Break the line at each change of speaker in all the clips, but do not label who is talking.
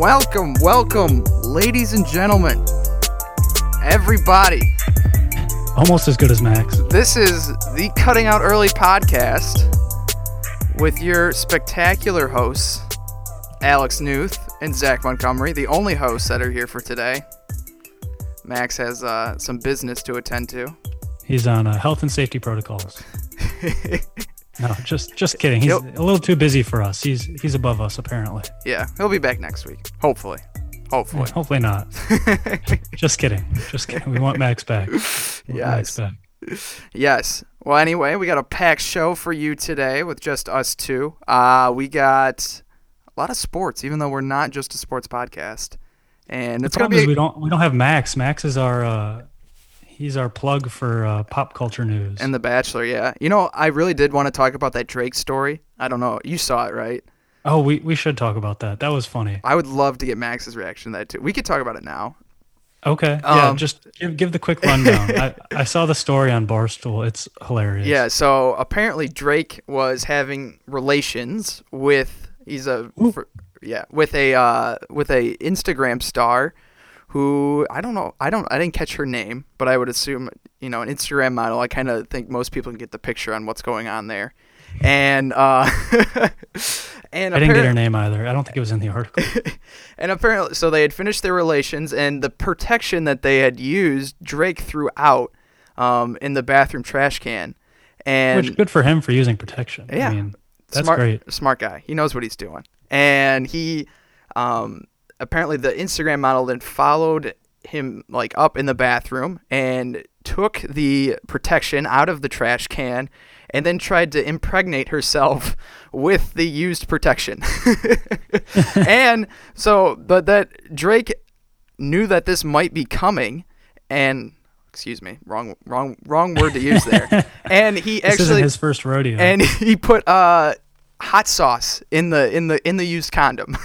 Welcome, welcome, ladies and gentlemen, everybody.
Almost as good as Max.
This is the Cutting Out Early podcast with your spectacular hosts, Alex Newth and Zach Montgomery, the only hosts that are here for today. Max has uh, some business to attend to.
He's on uh, health and safety protocols. no, just just kidding. He's a little too busy for us. He's he's above us apparently.
Yeah, he'll be back next week. Hopefully. Hopefully.
Hopefully not. just kidding. Just kidding. We want Max back. We want
Yes.
Max back.
Yes. Well, anyway, we got a packed show for you today with just us two. Uh, we got a lot of sports, even though we're not just a sports podcast. And
The
it's gonna
problem is
be
we don't we don't have Max. Max is our uh, he's our plug for uh, pop culture news.
and The Bachelor. Yeah. You know, I really did want to talk about that Drake story. I don't know. You saw it, right?
oh, we we should talk about that. That was funny.
I would love to get Max's reaction to that too. We could talk about it now.
Okay. yeah.
Um,
Just give give the quick rundown. I, I saw the story on Barstool. It's hilarious.
Yeah. So apparently Drake was having relations with he's a yeah with a uh, with a Instagram star who I don't know I don't I didn't catch her name but I would assume you know an Instagram model I kind of think most people can get the picture on what's going on there and uh and
I didn't get her name either. I don't think it was in the article.
and apparently, so they had finished their relations, and the protection that they had used, Drake threw out um, in the bathroom trash can. And
Which good for him for using protection.
yeah,
I mean, that's
smart,
great.
Smart guy. He knows what he's doing. And he, um, apparently, the Instagram model then followed him like up in the bathroom and took the protection out of the trash can and then tried to impregnate herself with the used protection. and so, but that Drake knew that this might be coming and excuse me, wrong wrong wrong word to use there. and he actually
his first rodeo.
and he put uh hot sauce in the in the in the used condom.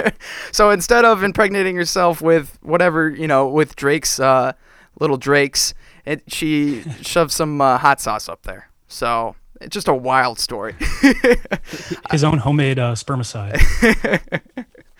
so instead of impregnating herself with whatever you know with Drake's uh, little Drakes, it, she shoved some uh, hot sauce up there. So it's just a wild story.
his own homemade uh, spermicide.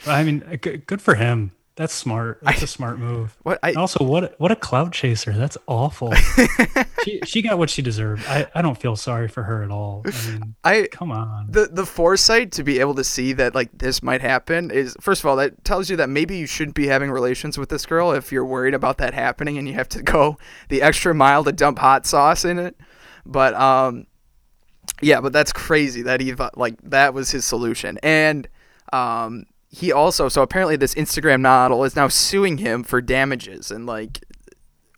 I mean, good for him. That's smart. That's a smart move.
What I
also, what what a cloud chaser. That's awful. she she got what she deserved. I, I don't feel sorry for her at all. I mean,
I
come on.
the the foresight to be able to see that like this might happen is first of all that tells you that maybe you shouldn't be having relations with this girl if you're worried about that happening and you have to go the extra mile to dump hot sauce in it but um yeah but that's crazy that he thought like that was his solution and um he also so apparently this Instagram model is now suing him for damages and like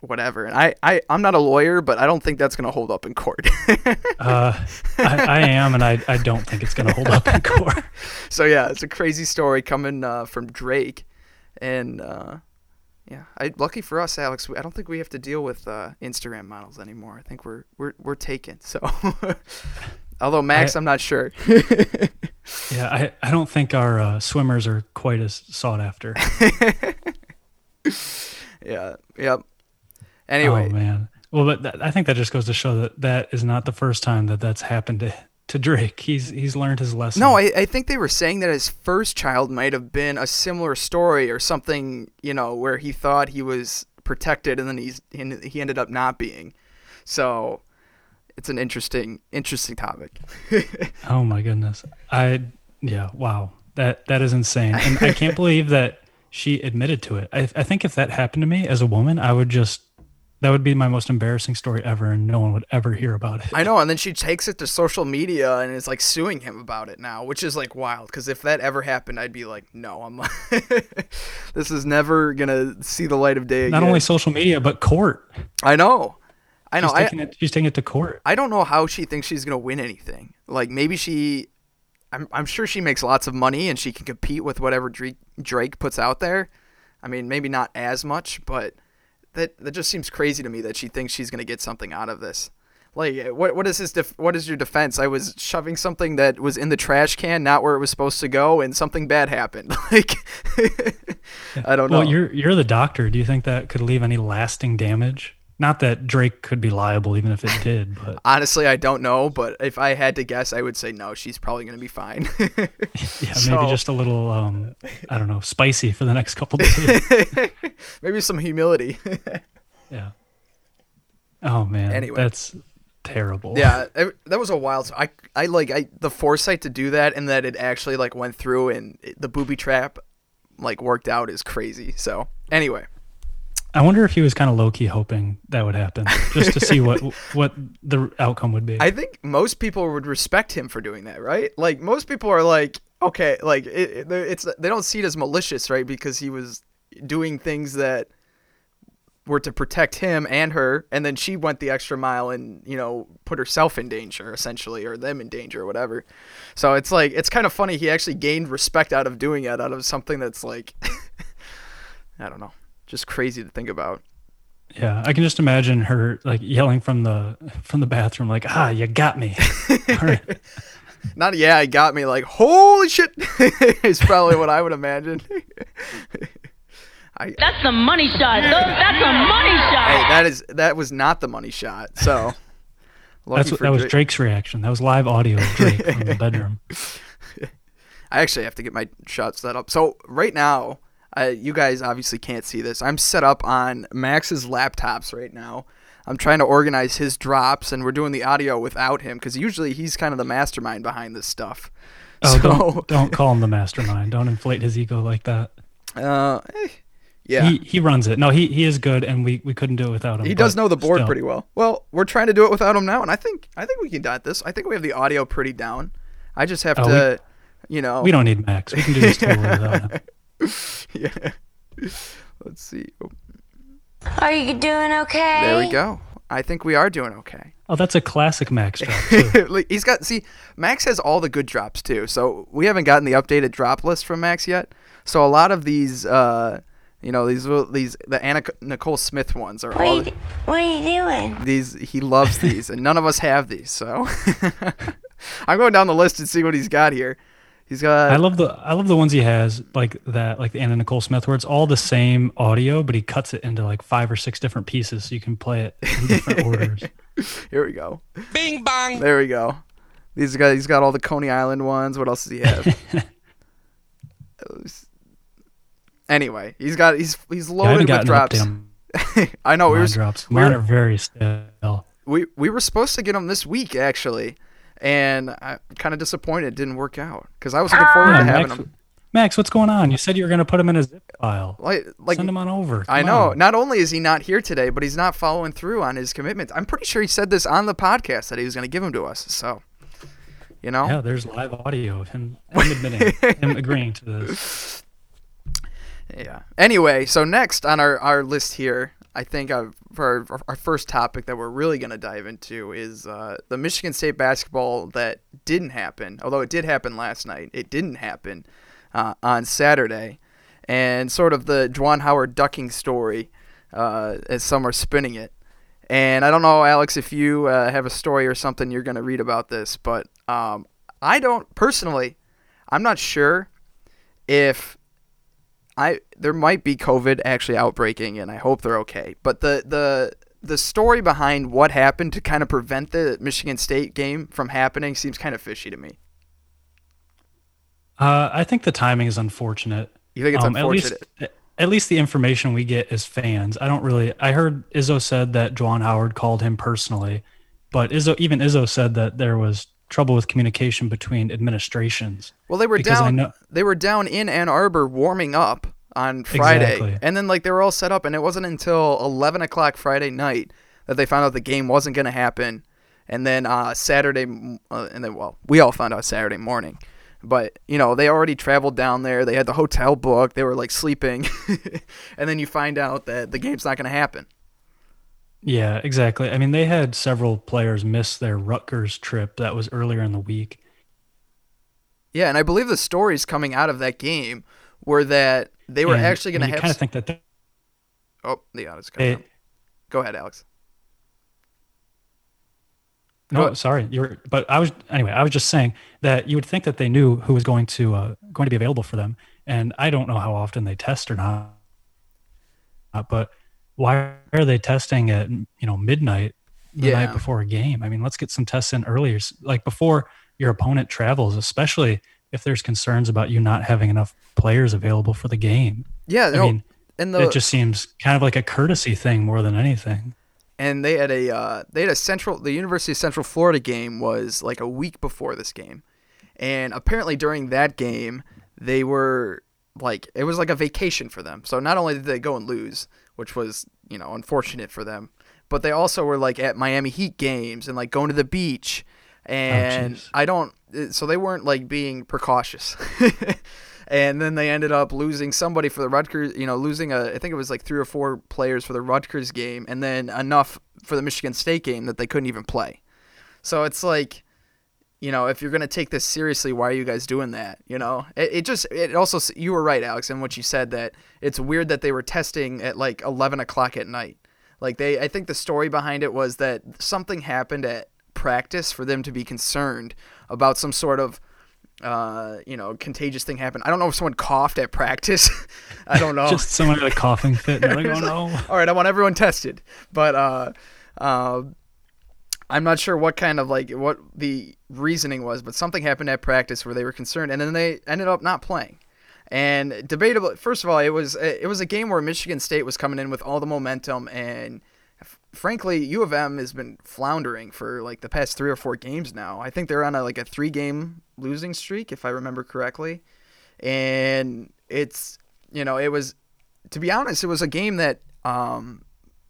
whatever and I, I i'm not a lawyer but i don't think that's going to hold up in court
Uh, I, I am, and I, I don't think it's going to hold up in court.
so yeah, it's a crazy story coming uh, from Drake, and uh, yeah, I lucky for us, Alex. I don't think we have to deal with uh, Instagram models anymore. I think we're we're we're taken. So, although Max,
I-
am not sure.
Yeah, I, I don't think our uh, swimmers are quite as sought after.
yeah, yep. Anyway,
Oh man. Well, but that, I think that just goes to show that that is not the first time that that's happened to to Drake. He's he's learned his lesson.
no, I, I think they were saying that his first child might have been a similar story or something, you know, where he thought he was protected and then he's he he ended up not being. So, it's an interesting interesting topic.
Oh my goodness. I yeah, wow. That that is insane. And I can't believe that she admitted to it. I I think if that happened to me as a woman, I would just that would be my most embarrassing story ever, and no one would ever hear about it.
I know, and then she takes it to social media and is like suing him about it now, which is like wild. Because if that ever happened, I'd be like, no, I'm. like, this is never gonna see the light of day.
Not
again.
only social media, but court.
I know, I know.
She's
I,
taking it. She's taking it to court.
I don't know how she thinks she's gonna win anything. Like maybe she, I'm I'm sure she makes lots of money and she can compete with whatever Drake Drake puts out there. I mean, maybe not as much, but that that just seems crazy to me that she thinks she's gonna get something out of this. Like, eh, what what is his def- what is your defense? I was shoving something that was in the trash can, not where it was supposed to go, and something bad happened. Like, I don't know.
Well, you're you're the doctor. Do you think that could leave any lasting damage? Not that Drake could be liable, even if it did, but
Honestly, I don't know, but if I had to guess, I would say no. She's probably gonna be fine.
yeah,
So-
maybe just a little, um, I don't know, spicy for the next couple days.
maybe some humility.
yeah. Oh man.
Anyway.
that's terrible.
Yeah, it- that was a wild. I I like I the foresight to do that and that it actually like went through and it, the booby trap like worked out is crazy. So anyway,
I wonder if he was kind of low key hoping that would happen, just to see what what the outcome would be.
I think most people would respect him for doing that, right? Like most people are like, okay, like it, it, it's they don't see it as malicious, right? Because he was doing things that were to protect him and her, and then she went the extra mile and you know put herself in danger, essentially, or them in danger, or whatever. So it's like it's kind of funny. He actually gained respect out of doing it, out of something that's like, I don't know, just crazy to think about.
yeah, I can just imagine her like yelling from the from the bathroom, like, "Ah, you got me." All right.
Not yeah, I got me like holy shit. is probably what I would imagine. I,
That's the money shot. That's the money shot.
hey,
shot.
that is that was not the money shot. So
That's what,
for
that was Drake's reaction. That was live audio of Drake from the bedroom.
I actually have to get my shot set up. So right now, uh, you guys obviously can't see this. I'm set up on Max's laptops right now. I'm trying to organize his drops, and we're doing the audio without him because usually he's kind of the mastermind behind this stuff.
Oh,
so,
don't don't call him the mastermind. Don't inflate his ego like that.
uh, eh, yeah.
He he runs it. No, he he is good, and we we couldn't do it without him.
He does know the board
still.
pretty well. Well, we're trying to do it without him now, and I think I think we can dot this. I think we have the audio pretty down. I just have
Oh,
to, you know.
We don't need Max. We can do this totally without him.
yeah. Let's see. Oh,
Are you doing okay?
There we go. I think we are doing okay.
Oh, that's a classic Max drop. Too.
Like, He's got see Max has all the good drops too. So we haven't gotten the updated drop list from Max yet. So a lot of these, uh, you know, these these the Anna Nicole Smith ones are
What
all
are, you, what are you doing?
these. He loves these, and none of us have these. So I'm going down the list and see what he's got here. He's got.
I love the I love the ones he has like that, like the Anna Nicole Smith, where it's all the same audio, but he cuts it into like five or six different pieces, so you can play it in different orders.
Here we go.
Bing bong.
There we go. These guys. He's got all the Coney Island ones. What else does he have? anyway, he's got. He's he's
Yeah, I haven't
loaded with
gotten an
drops.
update
I know we were
drops.
we were,
are very stale.
we we were supposed to get them this week actually, and I'm kind of disappointed it didn't work out because I was looking ah. forward
Yeah,
to having
Max,
them.
Max, what's going on? You said you were going to put them in a zip file.
Like like
Send them on over.
I know.
on.
Not only is he not here today, but he's not following through on his commitments. I'm pretty sure he said this on the podcast that he was going to give them to us. So, you know,
Yeah, there's live audio of him, him admitting, him agreeing to this.
Yeah. Anyway, so next on our, our list here, I think uh, for our, first topic that we're really going to dive into is uh, the Michigan State basketball that didn't happen, although it did happen last night. It didn't happen uh, on Saturday, and sort of the Juwan Howard ducking story, uh, as some are spinning it. And I don't know, Alex, if you uh, have a story or something you're going to read about this, but um, I don't personally. I'm not sure if I there might be COVID actually outbreaking, and I hope they're okay. But the the the story behind what happened to kind of prevent the Michigan State game from happening seems kind of fishy to me.
Uh, I think the timing is unfortunate.
You think it's
Um, At least,
unfortunate?
at least the information we get as fans. I don't really. I heard Izzo said that Juwan Howard called him personally, but Izzo even Izzo said that there was trouble with communication between administrations.
Well, they were down.
know-
They were down in Ann Arbor warming up on Friday,
Exactly.
and then like they were all set up, and it wasn't until 11 o'clock Friday night that they found out the game wasn't going to happen, and then uh, Saturday, uh, and then well, we all found out Saturday morning. But you know they already traveled down there. They had the hotel booked. They were like sleeping, and then you find out that the game's not going to happen.
Yeah, exactly. I mean, they had several players miss their Rutgers trip that was earlier in the week.
Yeah, and I believe the stories coming out of that game were that they were actually going to have.
you kind of think that they,
oh, the audio's
they
coming. Go ahead, Alex.
no, sorry, you're. But I was anyway. I was just saying that you would think that they knew who was going to uh, going to be available for them, and I don't know how often they test or not. Uh, but why are they testing at you know midnight the
Yeah.
night before a game? I mean, let's get some tests in earlier, like before your opponent travels, especially if there's concerns about you not having enough players available for the game.
Yeah,
I
no,
mean,
and the
it just seems kind of like a courtesy thing more than anything.
and they had a uh, they had a central the University of Central Florida game was like a week before this game, and apparently during that game they were like it was like a vacation for them. So not only did they go and lose, which was you know unfortunate for them, but they also were like at Miami Heat games and like going to the beach, oh, and
jeez.
I don't. Uh, so they weren't like being precautious. and then they ended up losing somebody for the Rutgers, you know, losing a I think it was like three or four players for the Rutgers game, and then enough for the Michigan State game that they couldn't even play. So it's like, you know, if you're gonna take this seriously, why are you guys doing that? You know, it, it just it also you were right, Alex, in what you said that it's weird that they were testing at like 11 o'clock at night. Like they, I think the story behind it was that something happened at practice for them to be concerned about some sort of uh, you know, contagious thing happened. I don't know if someone coughed at practice. I don't know.
Just someone had a coughing fit. And like, oh no.
All right, I want everyone tested, but uh, uh, I'm not sure what kind of like what the reasoning was, but something happened at practice where they were concerned, and then they ended up not playing. And debatable. First of all, it was it was a game where Michigan State was coming in with all the momentum, and frankly, U of M has been floundering for like the past three or four games now. I think they're on a like a three game losing streak, if I remember correctly. And it's you know it was to be honest, it was a game that um,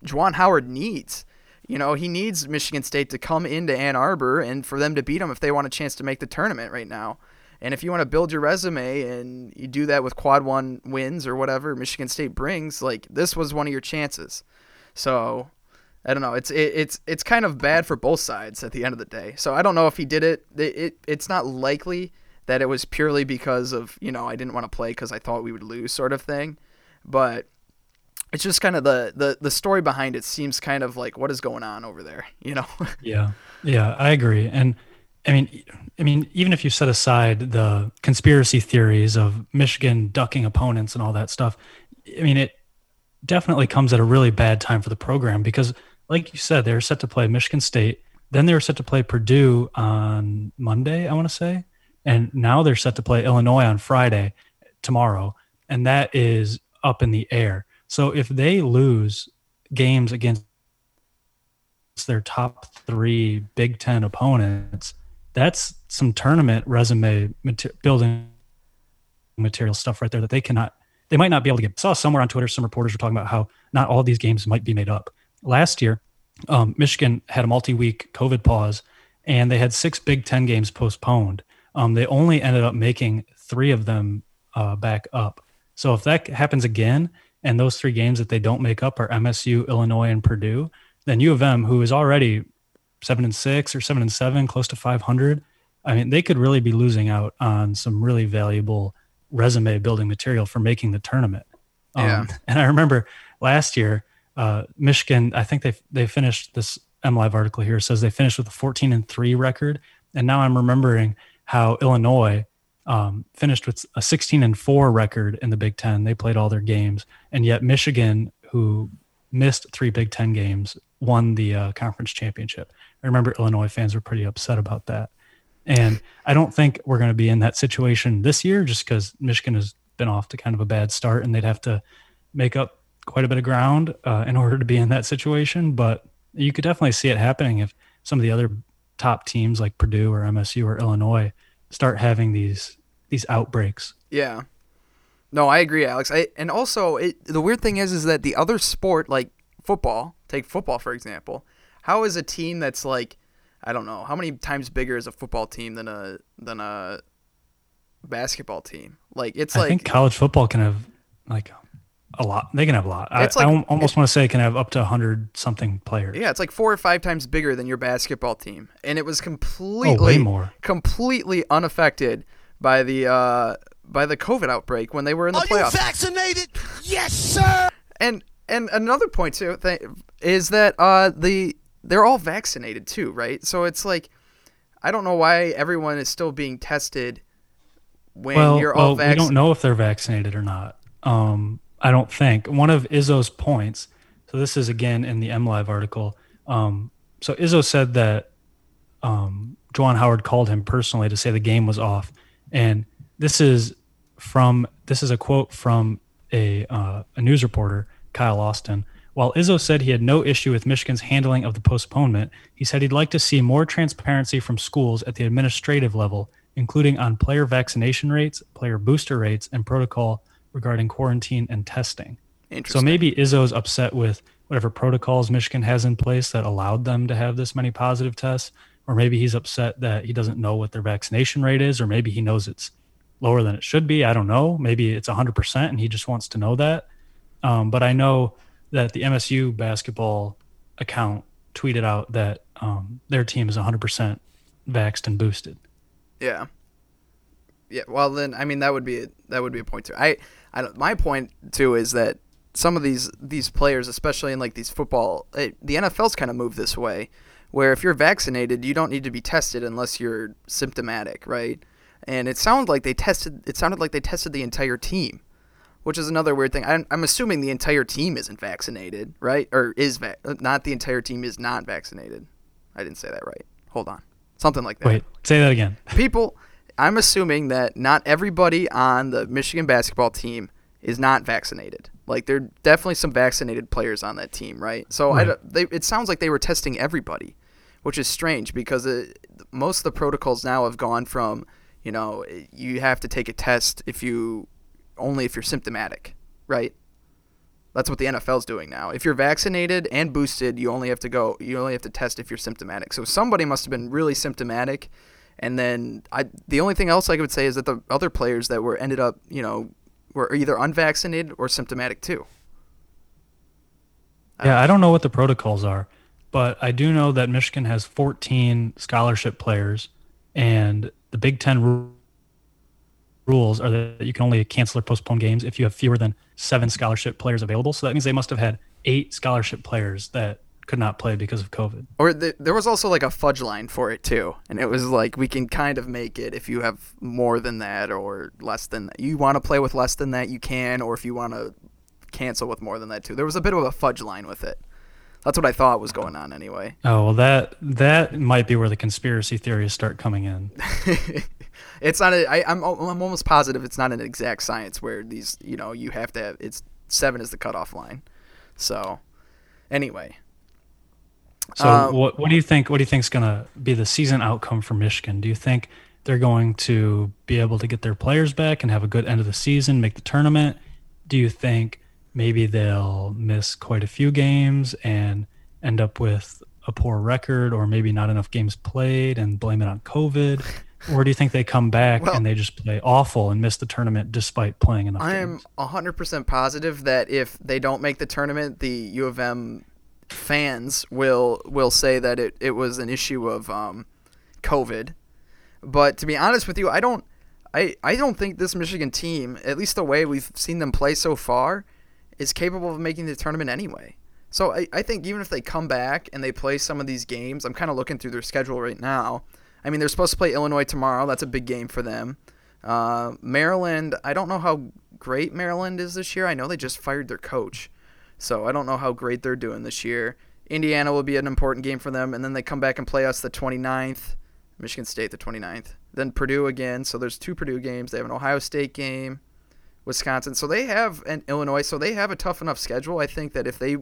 Juwan Howard needs. You know, he needs Michigan State to come into Ann Arbor and for them to beat them if they want a chance to make the tournament right now. And if you want to build your resume and you do that with quad one wins or whatever Michigan State brings, like this was one of your chances. So I don't know. It's it, it's it's kind of bad for both sides at the end of the day. So I don't know if he did it. It, it it's not likely that it was purely because of you know I didn't want to play because I thought we would lose sort of thing, but it's just kind of the, the the story behind it seems kind of like what is going on over there, you know?
Yeah, yeah, I agree. And I mean, I mean, even if you set aside the conspiracy theories of Michigan ducking opponents and all that stuff, I mean, it definitely comes at a really bad time for the program because, like you said, they were set to play Michigan State, then they were set to play Purdue on Monday, I want to say, and now they're set to play Illinois on Friday, tomorrow, and that is up in the air. So if they lose games against their top three Big Ten opponents, that's some tournament resume mater- building material stuff right there that they cannot, they might not be able to get. I saw somewhere on Twitter, some reporters were talking about how not all these games might be made up. Last year, um, Michigan had a multi week COVID pause and they had six Big Ten games postponed. Um, they only ended up making three of them uh, back up. So if that happens again, and those three games that they don't make up are MSU, Illinois, and Purdue, then U of M, who is already seven and six or seven and seven, close to 500, I mean, they could really be losing out on some really valuable resume building material for making the tournament.
Yeah.
Um, and I remember last year, uh, Michigan, I think they they finished this M Live article here says they finished with a 14 and three record, and now I'm remembering how Illinois um, finished with a 16 and four record in the Big Ten. They played all their games, and yet Michigan, who missed three Big Ten games, won the uh, conference championship. I remember Illinois fans were pretty upset about that. And I don't think we're going to be in that situation this year just because Michigan has been off to kind of a bad start and they'd have to make up quite a bit of ground uh, in order to be in that situation. But you could definitely see it happening if some of the other top teams like Purdue or MSU or Illinois start having these these outbreaks.
yeah. No, I agree, Alex. I, and also, it, the weird thing is, is that the other sport, like football, take football for example. How is a team that's like, I don't know, how many times bigger is a football team than a than a basketball team? Like it's
I
like
think college football can have like a lot. They can have a lot. I,
like-
I al- almost want to say it can have up to hundred something players.
yeah, it's like four or five times bigger than your basketball team, and it was completely
Oh, more.
completely unaffected by the uh, by the COVID outbreak when they were in the playoffs.
Are you vaccinated? Yes, sir.
And and another point too th- is that uh the they're all vaccinated too, right? So it's like I don't know why everyone is still being tested when
well,
you're all vaccinated.
well, we don't know if they're vaccinated or not. Um, I don't think one of Izzo's points. So this is again in the MLive article. Um, so Izzo said that um, Juwan Howard called him personally to say the game was off, and this is from this is a quote from a uh, a news reporter, Kyle Austin. While Izzo said he had no issue with Michigan's handling of the postponement, he said he'd like to see more transparency from schools at the administrative level, including on player vaccination rates, player booster rates, and protocol regarding quarantine and testing. So maybe Izzo's upset with whatever protocols Michigan has in place that allowed them to have this many positive tests, or maybe he's upset that he doesn't know what their vaccination rate is, or maybe he knows it's lower than it should be. I don't know. Maybe it's 100% and he just wants to know that. Um, but I know that the MSU basketball account tweeted out that um, their team is 100% vaxxed and boosted.
Yeah. Yeah. Well, then I mean that would be that would be a point too. I I my point too is that some of these these players, especially in like these football, eh, the NFL's kind of moved this way, where if you're vaccinated, you don't need to be tested unless you're symptomatic, right? And it sounded like they tested. It sounded like they tested the entire team, which is another weird thing. I'm, I'm assuming the entire team isn't vaccinated, right? Or is va- not the entire team is not vaccinated. I didn't say that right. Hold on, something like that
Wait, say that again.
people i'm assuming that not everybody on the michigan basketball team is not vaccinated like there are definitely some vaccinated players on that team right so
Right.
don't- they, it sounds like they were testing everybody which is strange because it, most of the protocols now have gone from you know you have to take a test if you only if you're symptomatic right that's what the NFL's doing now. If you're vaccinated and boosted, you only have to go. You only have to test if you're symptomatic. So somebody must have been really symptomatic, and then I. The only thing else I could say is that the other players that were ended up, you know, were either unvaccinated or symptomatic too.
Yeah, I don't know what the protocols are, but I do know that Michigan has 14 scholarship players, and the Big Ten ru- rules are that you can only cancel or postpone games if you have fewer than seven scholarship players available. So that means they must have had eight scholarship players that could not play because of COVID.
Or the, there was also like a fudge line for it too, and it was like we can kind of make it if you have more than that or less than that. You want to play with less than that, you can, or if you want to cancel with more than that too. There was a bit of a fudge line with it. That's what I thought was going on anyway.
Oh well, that that might be where the conspiracy theories start coming in.
it's not. A, I, I'm I'm almost positive it's not an exact science where these you know you have to have it's seven is the cutoff line. So anyway,
So
Uh,
what what do you think? What do you think is going to be the season outcome for Michigan? Do you think they're going to be able to get their players back and have a good end of the season, make the tournament? Do you think maybe they'll miss quite a few games and end up with a poor record, or maybe not enough games played and blame it on COVID? Or do you think they come back
Well-
and they just play awful and miss the tournament despite playing enough
I am 100% positive that if they don't make the tournament, the U of M fans will will say that it, it was an issue of um, COVID. But to be honest with you, I don't I, I don't think this Michigan team, at least the way we've seen them play so far, is capable of making the tournament anyway. So I, I think even if they come back and they play some of these games, I'm kind of looking through their schedule right now. I mean, they're supposed to play Illinois tomorrow. That's a big game for them. Uh, Maryland, I don't know how great Maryland is this year. I know they just fired their coach. So I don't know how great they're doing this year. Indiana will be an important game for them. And then they come back and play us the 29th. Michigan State the 29th. Then Purdue again. So there's two Purdue games. They have an Ohio State game, Wisconsin. So they have an Illinois. So they have a tough enough schedule. I think that if they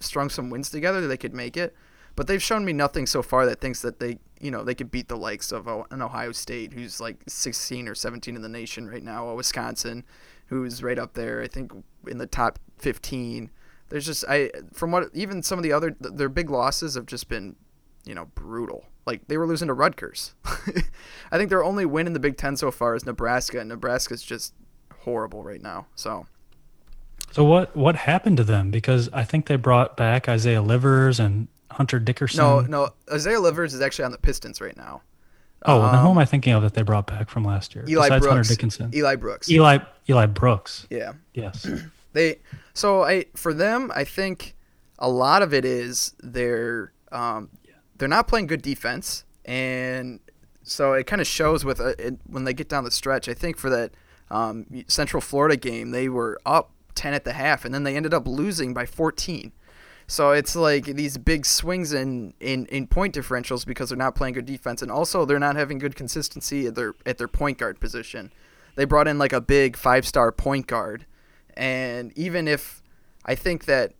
strung some wins together, they could make it. but they've shown me nothing so far that thinks that they, you know, they could beat the likes of uh, an Ohio State, who's like 16 or 17 in the nation right now, or Wisconsin, who's right up there. I think in the top 15. There's just I from what even some of the other their big losses have just been, you know, brutal. Like they were losing to Rutgers. I think their only win in the Big Ten so far is Nebraska, and Nebraska's just horrible right now. So.
So what what happened to them? Because I think they brought back Isaiah Livers and Hunter Dickinson.
No, no, Isaiah Livers is actually on the Pistons right now.
Oh, well, then who am I thinking of that they brought back from last year?
Eli
besides
Brooks.
Hunter Dickinson.
Eli Brooks.
Eli Eli Brooks.
Yeah.
Yes.
They so I for them I think a lot of it is they're um, they're not playing good defense and so it kind of shows with uh it, when they get down the stretch. I think for that um, Central Florida game they were up 10 at the half and then they ended up losing by 14. So it's like these big swings in, in, in point differentials because they're not playing good defense and also they're not having good consistency at their at their point guard position. They brought in like a big five-star point guard and even if I think that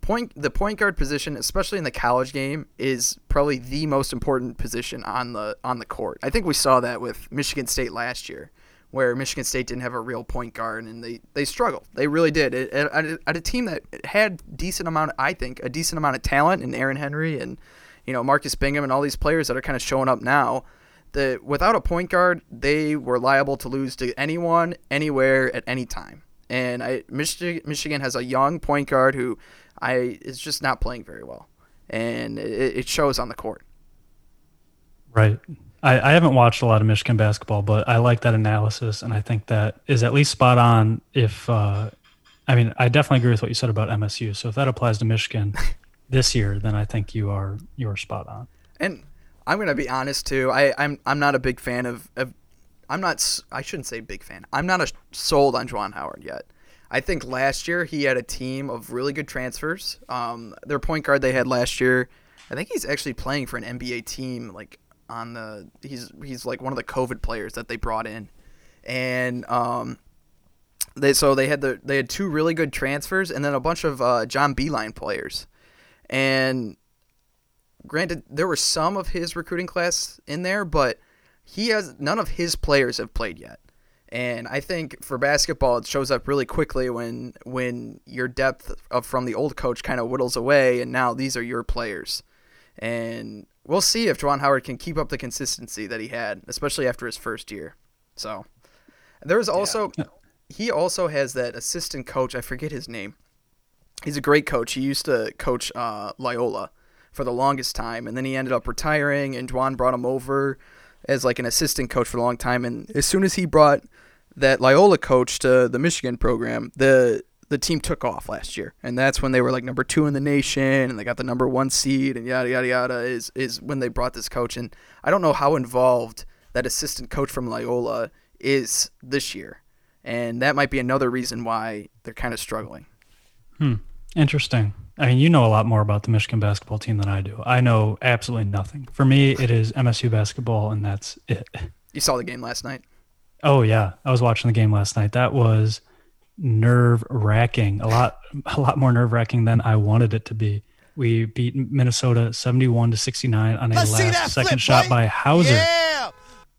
point the point guard position, especially in the college game, is probably the most important position on the on the court. I think we saw that with Michigan State last year, where Michigan State didn't have a real point guard and they they struggled. They really did at, at, at a team that had decent amount, I think, a decent amount of talent in Aaron Henry and you know Marcus Bingham and all these players that are kind of showing up now. The without a point guard, they were liable to lose to anyone, anywhere, at any time. And I Michigan Michigan has a young point guard who I is just not playing very well, and it, it shows on the court.
Right. I, I haven't watched a lot of Michigan basketball, but I like that analysis, and I think that is at least spot on. If uh, I mean, I definitely agree with what you said about MSU. So if that applies to Michigan this year, then I think you are you are spot on.
And I'm gonna be honest too. I I'm I'm not a big fan of, of I'm not. I shouldn't say big fan. I'm not a, sold on Juwan Howard yet. I think last year he had a team of really good transfers. Um, their point guard they had last year, I think he's actually playing for an NBA team. Like on the, he's he's like one of the COVID players that they brought in, and um, they so they had the they had two really good transfers and then a bunch of uh, John Beilein players, and granted there were some of his recruiting class in there, but he has none of his players have played yet. And I think for basketball, it shows up really quickly when when your depth of from the old coach kind of whittles away, and now these are your players. And we'll see if Juwan Howard can keep up the consistency that he had, especially after his first year. So there's also he also has that assistant coach. I forget his name. He's a great coach. He used to coach uh, Loyola for the longest time, and then he ended up retiring. And Juwan brought him over as like an assistant coach for a long time. And as soon as he brought that Loyola coach to the Michigan program, the the team took off last year, and that's when they were like number two in the nation, and they got the number one seed, and yada yada yada. Is is when they brought this coach, and I don't know how involved that assistant coach from Loyola is this year, and that might be another reason why they're kind of struggling.
Hmm. Interesting. I mean, you know a lot more about the Michigan basketball team than I do. I know absolutely nothing. For me, it is MSU basketball, and that's it.
You saw the game last night.
Oh yeah, I was watching the game last night. That was nerve wracking. A lot, a lot more nerve wracking than I wanted it to be. We beat Minnesota seventy-one to sixty-nine on a
Let's
last second
flip,
shot by Hauser,
Yeah.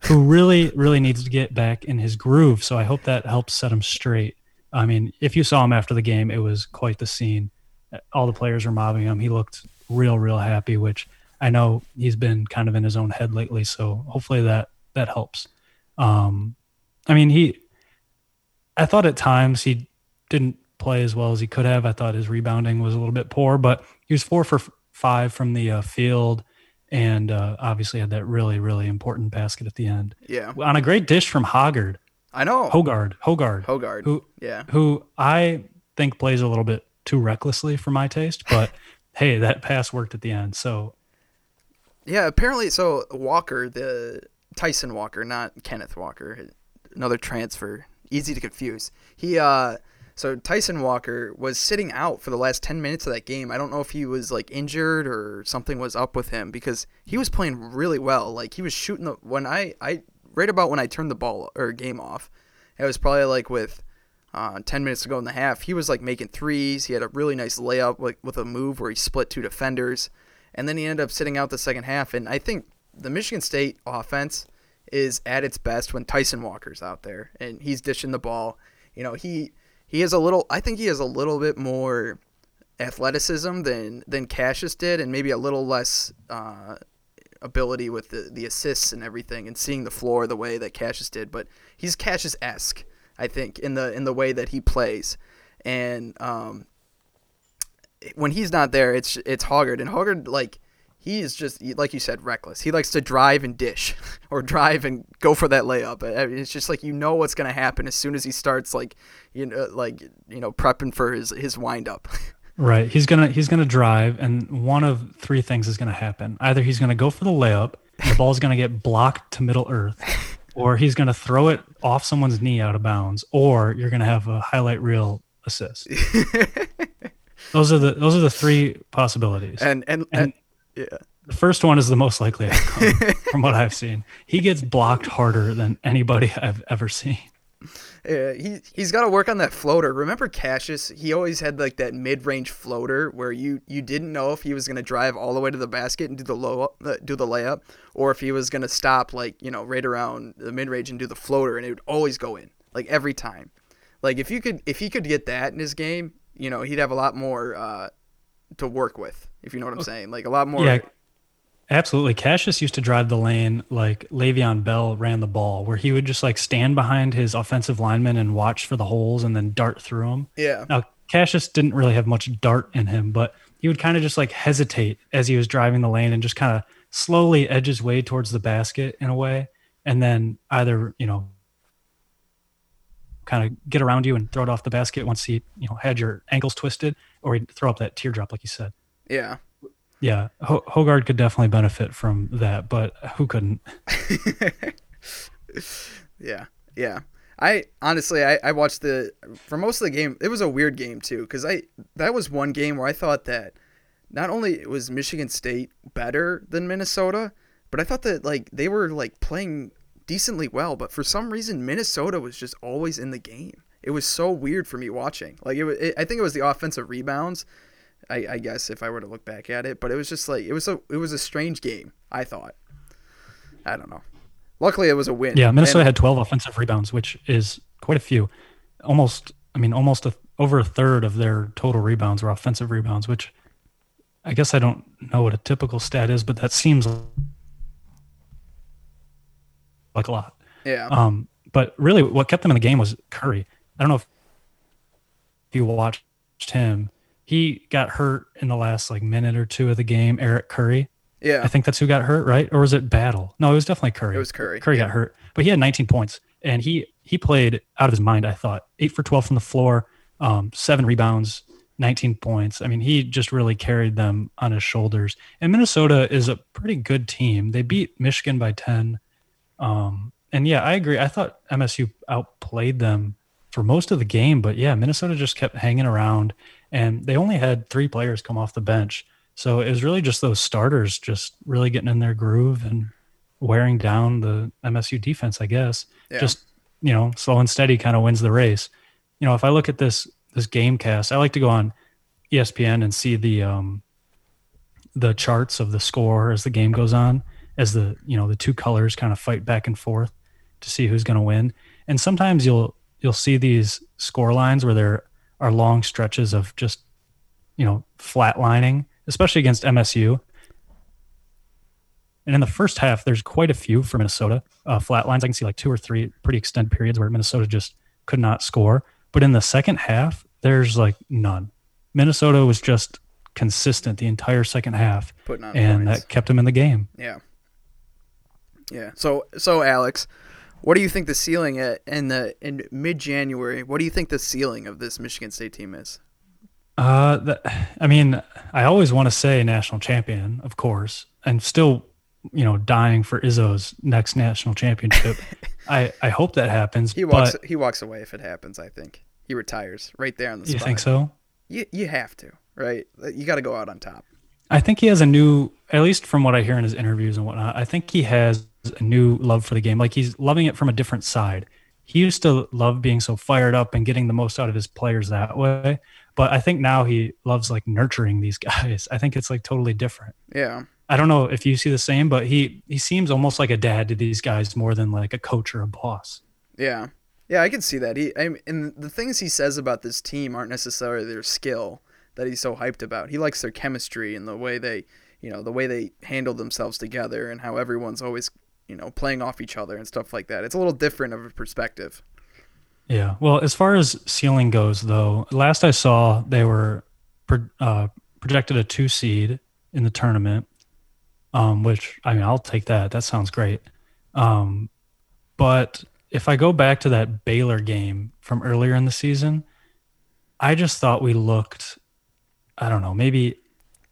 who really, really needs to get back in his groove. So I hope that helps set him straight. I mean, if you saw him after the game, it was quite the scene. All the players were mobbing him. He looked real, real happy, which I know he's been kind of in his own head lately. So hopefully that that helps. Um, I mean, he. I thought at times he didn't play as well as he could have. I thought his rebounding was a little bit poor, but he was four for five from the uh, field, and uh, obviously had that really, really important basket at the end.
Yeah.
on a great dish from Hoggard.
I know.
Hogard, Hogard,
Hogard.
who
Yeah.
who I think plays a little bit too recklessly for my taste, but hey, that pass worked at the end. So
Yeah, apparently. So Walker, the Tyson Walker, not Kenneth Walker, another transfer, easy to confuse. He, uh, so Tyson Walker was sitting out for the last ten minutes of that game. I don't know if he was like injured or something was up with him because he was playing really well. Like he was shooting the when I I right about when I turned the ball or game off, it was probably like with. Uh, 10 minutes to go in the half, he was like making threes. He had a really nice layup like, with a move where he split two defenders and then he ended up sitting out the second half. And I think the Michigan State offense is at its best when Tyson Walker's out there and he's dishing the ball. You know, he he has a little. I think he has a little bit more athleticism than than Cassius did, and maybe a little less uh, ability with the, the assists and everything, and seeing the floor the way that Cassius did. But he's Cassius esque, I think, in the in the way that he plays, and um, when he's not there, it's it's Hoggard, and Hoggard like he is just like you said, reckless. He likes to drive and dish, or drive and go for that layup. Uh, mean, it's just like you know what's gonna happen as soon as he starts like you know like you know prepping for his his wind up.
Right. He's gonna he's gonna drive, and one of three things is gonna happen. Either he's gonna go for the layup, the ball's gonna get blocked to middle earth, or he's gonna throw it off someone's knee out of bounds, or you're gonna have a highlight reel assist. those are the those are the three possibilities.
And and, and, and yeah.
The first one is the most likely outcome from what I've seen. He gets blocked harder than anybody I've ever seen.
Yeah, he he's got to work on that floater. Remember Cassius? He always had like that mid-range floater where you you didn't know if he was gonna drive all the way to the basket and do the low uh, do the layup, or if he was gonna stop like you know right around the mid-range and do the floater, and it would always go in like every time. Like if you could if he could get that in his game, you know he'd have a lot more uh, to work with. If you know what I'm oh, saying, like a lot more.
Yeah, Absolutely. Cassius used to drive the lane like Le'Veon Bell ran the ball, where he would just like stand behind his offensive lineman and watch for the holes and then dart through them.
Yeah.
Now, Cassius didn't really have much dart in him, but he would kind of just like hesitate as he was driving the lane and just kind of slowly edge his way towards the basket in a way. And then either, you know, kind of get around you and throw it off the basket once he, you know, had your ankles twisted, or he'd throw up that teardrop, like you said.
Yeah.
Yeah, Ho- Hoggard could definitely benefit from that, but who couldn't?
yeah, yeah. I honestly, I, I watched the for most of the game. It was a weird game too, because I that was one game where I thought that not only was Michigan State better than Minnesota, but I thought that like they were like playing decently well, but for some reason Minnesota was just always in the game. It was so weird for me watching. Like it, was, it I think it was the offensive rebounds I, I guess if I were to look back at it, but it was just like it was a it was a strange game. I thought. I don't know. Luckily, it was a win.
Yeah, Minnesota and, had 12 offensive rebounds, which is quite a few. Almost, I mean, almost a, over a third of their total rebounds were offensive rebounds, which I guess I don't know what a typical stat is, but that seems like a lot.
Yeah.
Um, but really, what kept them in the game was Curry. I don't know if you watched him he got hurt in the last like minute or two of the game. Eric Curry.
Yeah.
I think that's who got hurt, right? Or was it Battle? No, it was definitely Curry.
It was Curry.
Curry
yeah.
got hurt, but he had 19 points and he he played out of his mind. I thought eight for 12 from the floor, um, seven rebounds, 19 points. I mean, he just really carried them on his shoulders. And Minnesota is a pretty good team. They beat Michigan by 10. Um, and yeah, I agree. I thought MSU outplayed them for most of the game, but yeah, Minnesota just kept hanging around and they only had three players come off the bench. So it was really just those starters just really getting in their groove and wearing down the MSU defense, I guess.
Yeah.
Just, you know, slow and steady kind of wins the race. You know, if I look at this this game cast, I like to go on ESPN and see the um the charts of the score as the game goes on, as the you know, the two colors kind of fight back and forth to see who's gonna win. And sometimes you'll you'll see these score lines where they're are long stretches of just you know flatlining, especially against MSU. And in the first half, there's quite a few for Minnesota uh, flat lines. I can see like two or three pretty extended periods where Minnesota just could not score. But in the second half, there's like none. Minnesota was just consistent the entire second half, and
points.
that kept them in the game.
Yeah. Yeah. So so Alex, what do you think the ceiling at in the in mid January? What do you think the ceiling of this Michigan State team is?
Uh, the, I mean, I always want to say national champion, of course, and still, you know, dying for Izzo's next national championship. I I hope that happens.
He walks he walks away if it happens. I think he retires right there on the spot.
You think so?
You you have to, right? You got to go out on top.
I think he has a new, at least from what I hear in his interviews and whatnot. I think he has a new love for the game. Like he's loving it from a different side. he used to love being so fired up and getting the most out of his players that way. But I think now he loves like nurturing these guys. I think it's like totally different.
Yeah.
I don't know if you see the same, but he he seems almost like a dad to these guys more than like a coach or a boss.
Yeah. Yeah, I can see that. He I mean, and the things he says about this team aren't necessarily their skill that he's so hyped about. He likes their chemistry and the way they, you know, the way they handle themselves together and how everyone's always, you know, playing off each other and stuff like that. It's a little different of a perspective.
Yeah. Well, as far as ceiling goes, though, last I saw, they were uh, projected a two seed in the tournament, um, which I mean, I'll take that. That sounds great. Um, but if I go back to that Baylor game from earlier in the season, I just thought we looked, I don't know, maybe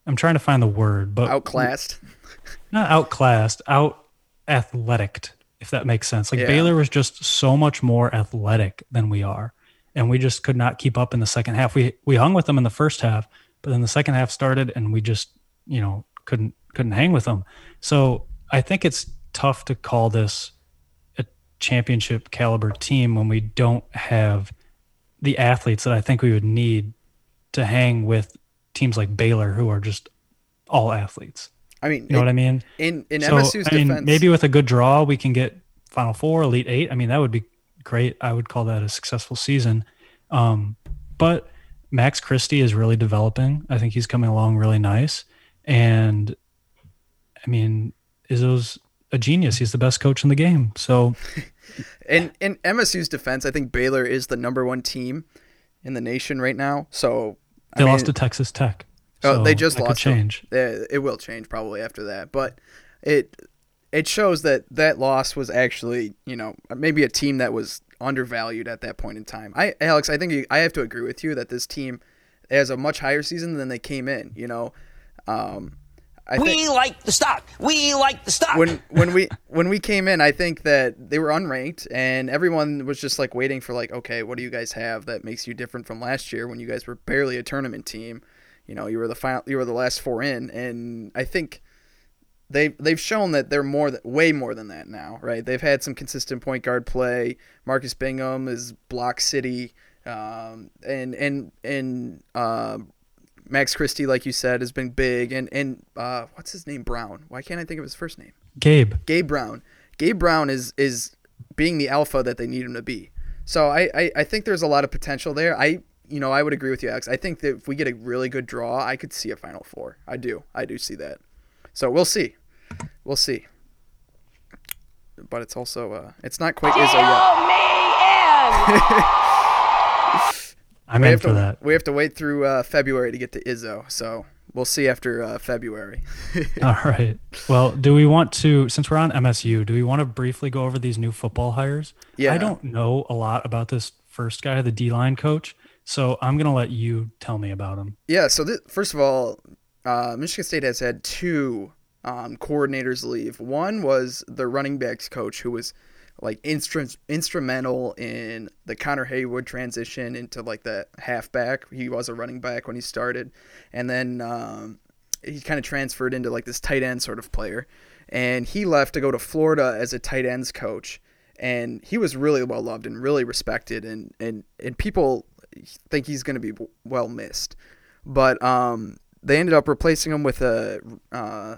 I'm trying to find the word, but
outclassed,
not outclassed, out athletic, if that makes sense. Like
Yeah.
Baylor was just so much more athletic than we are, and we just could not keep up in the second half. We we hung with them in the first half, but then the second half started, and we just you know couldn't couldn't hang with them. So I think it's tough to call this a championship caliber team when we don't have the athletes that I think we would need to hang with teams like Baylor, who are just all athletes.
I mean,
You know what I mean?
In in
So,
MSU's
I mean,
defense,
maybe with a good draw, we can get Final Four, Elite Eight. I mean, that would be great. I would call that a successful season. Um, but Max Christie is really developing. I think he's coming along really nice. And I mean, Izzo's a genius. He's the best coach in the game. So
in in MSU's defense, I think Baylor is the number one team in the nation right now. So I
they
mean-
lost to Texas Tech.
Oh, they just lost.
change.
It, it will change probably after that, but it it shows that that loss was actually you know maybe a team that was undervalued at that point in time. I Alex, I think you, I have to agree with you that this team has a much higher season than they came in. You know, um, I
we
think
like the stock. We like the stock.
when when we when we came in, I think that they were unranked, and everyone was just like waiting for like, okay, what do you guys have that makes you different from last year when you guys were barely a tournament team? You know, you were the final, you were the last four in, and I think they they've shown that they're more th- way more than that now, right? They've had some consistent point guard play. Marcus Bingham is block city, um, and and and uh, Max Christie, like you said, has been big, and and uh, what's his name? Brown. Why can't I think of his first name?
Gabe.
Gabe Brown. Gabe Brown is is being the alpha that they need him to be. So I, I, I think there's a lot of potential there. I you know I would agree with you, Alex. I think that if we get a really good draw, I could see a Final Four. I do. I do see that. So we'll see. We'll see. But it's also uh, it's not quite Izzo yet.
I'm
we
in for
to,
that.
We have to wait through uh, February to get to Izzo. So we'll see after uh, February.
All right. Well, do we want to, since we're on MSU, do we want to briefly go over these new football hires?
Yeah.
I don't know a lot about this first guy, the D line coach. So I'm going to let you tell me about him.
Yeah. So th- first of all, uh, Michigan State has had two um, coordinators leave. One was the running backs coach, who was like instru- instrumental in the Connor Heyward transition into like the halfback. He was a running back when he started, and then um, he kind of transferred into like this tight end sort of player. And he left to go to Florida as a tight ends coach, and he was really well loved and really respected, and and and people think he's going to be well missed. But um, they ended up replacing him with a uh,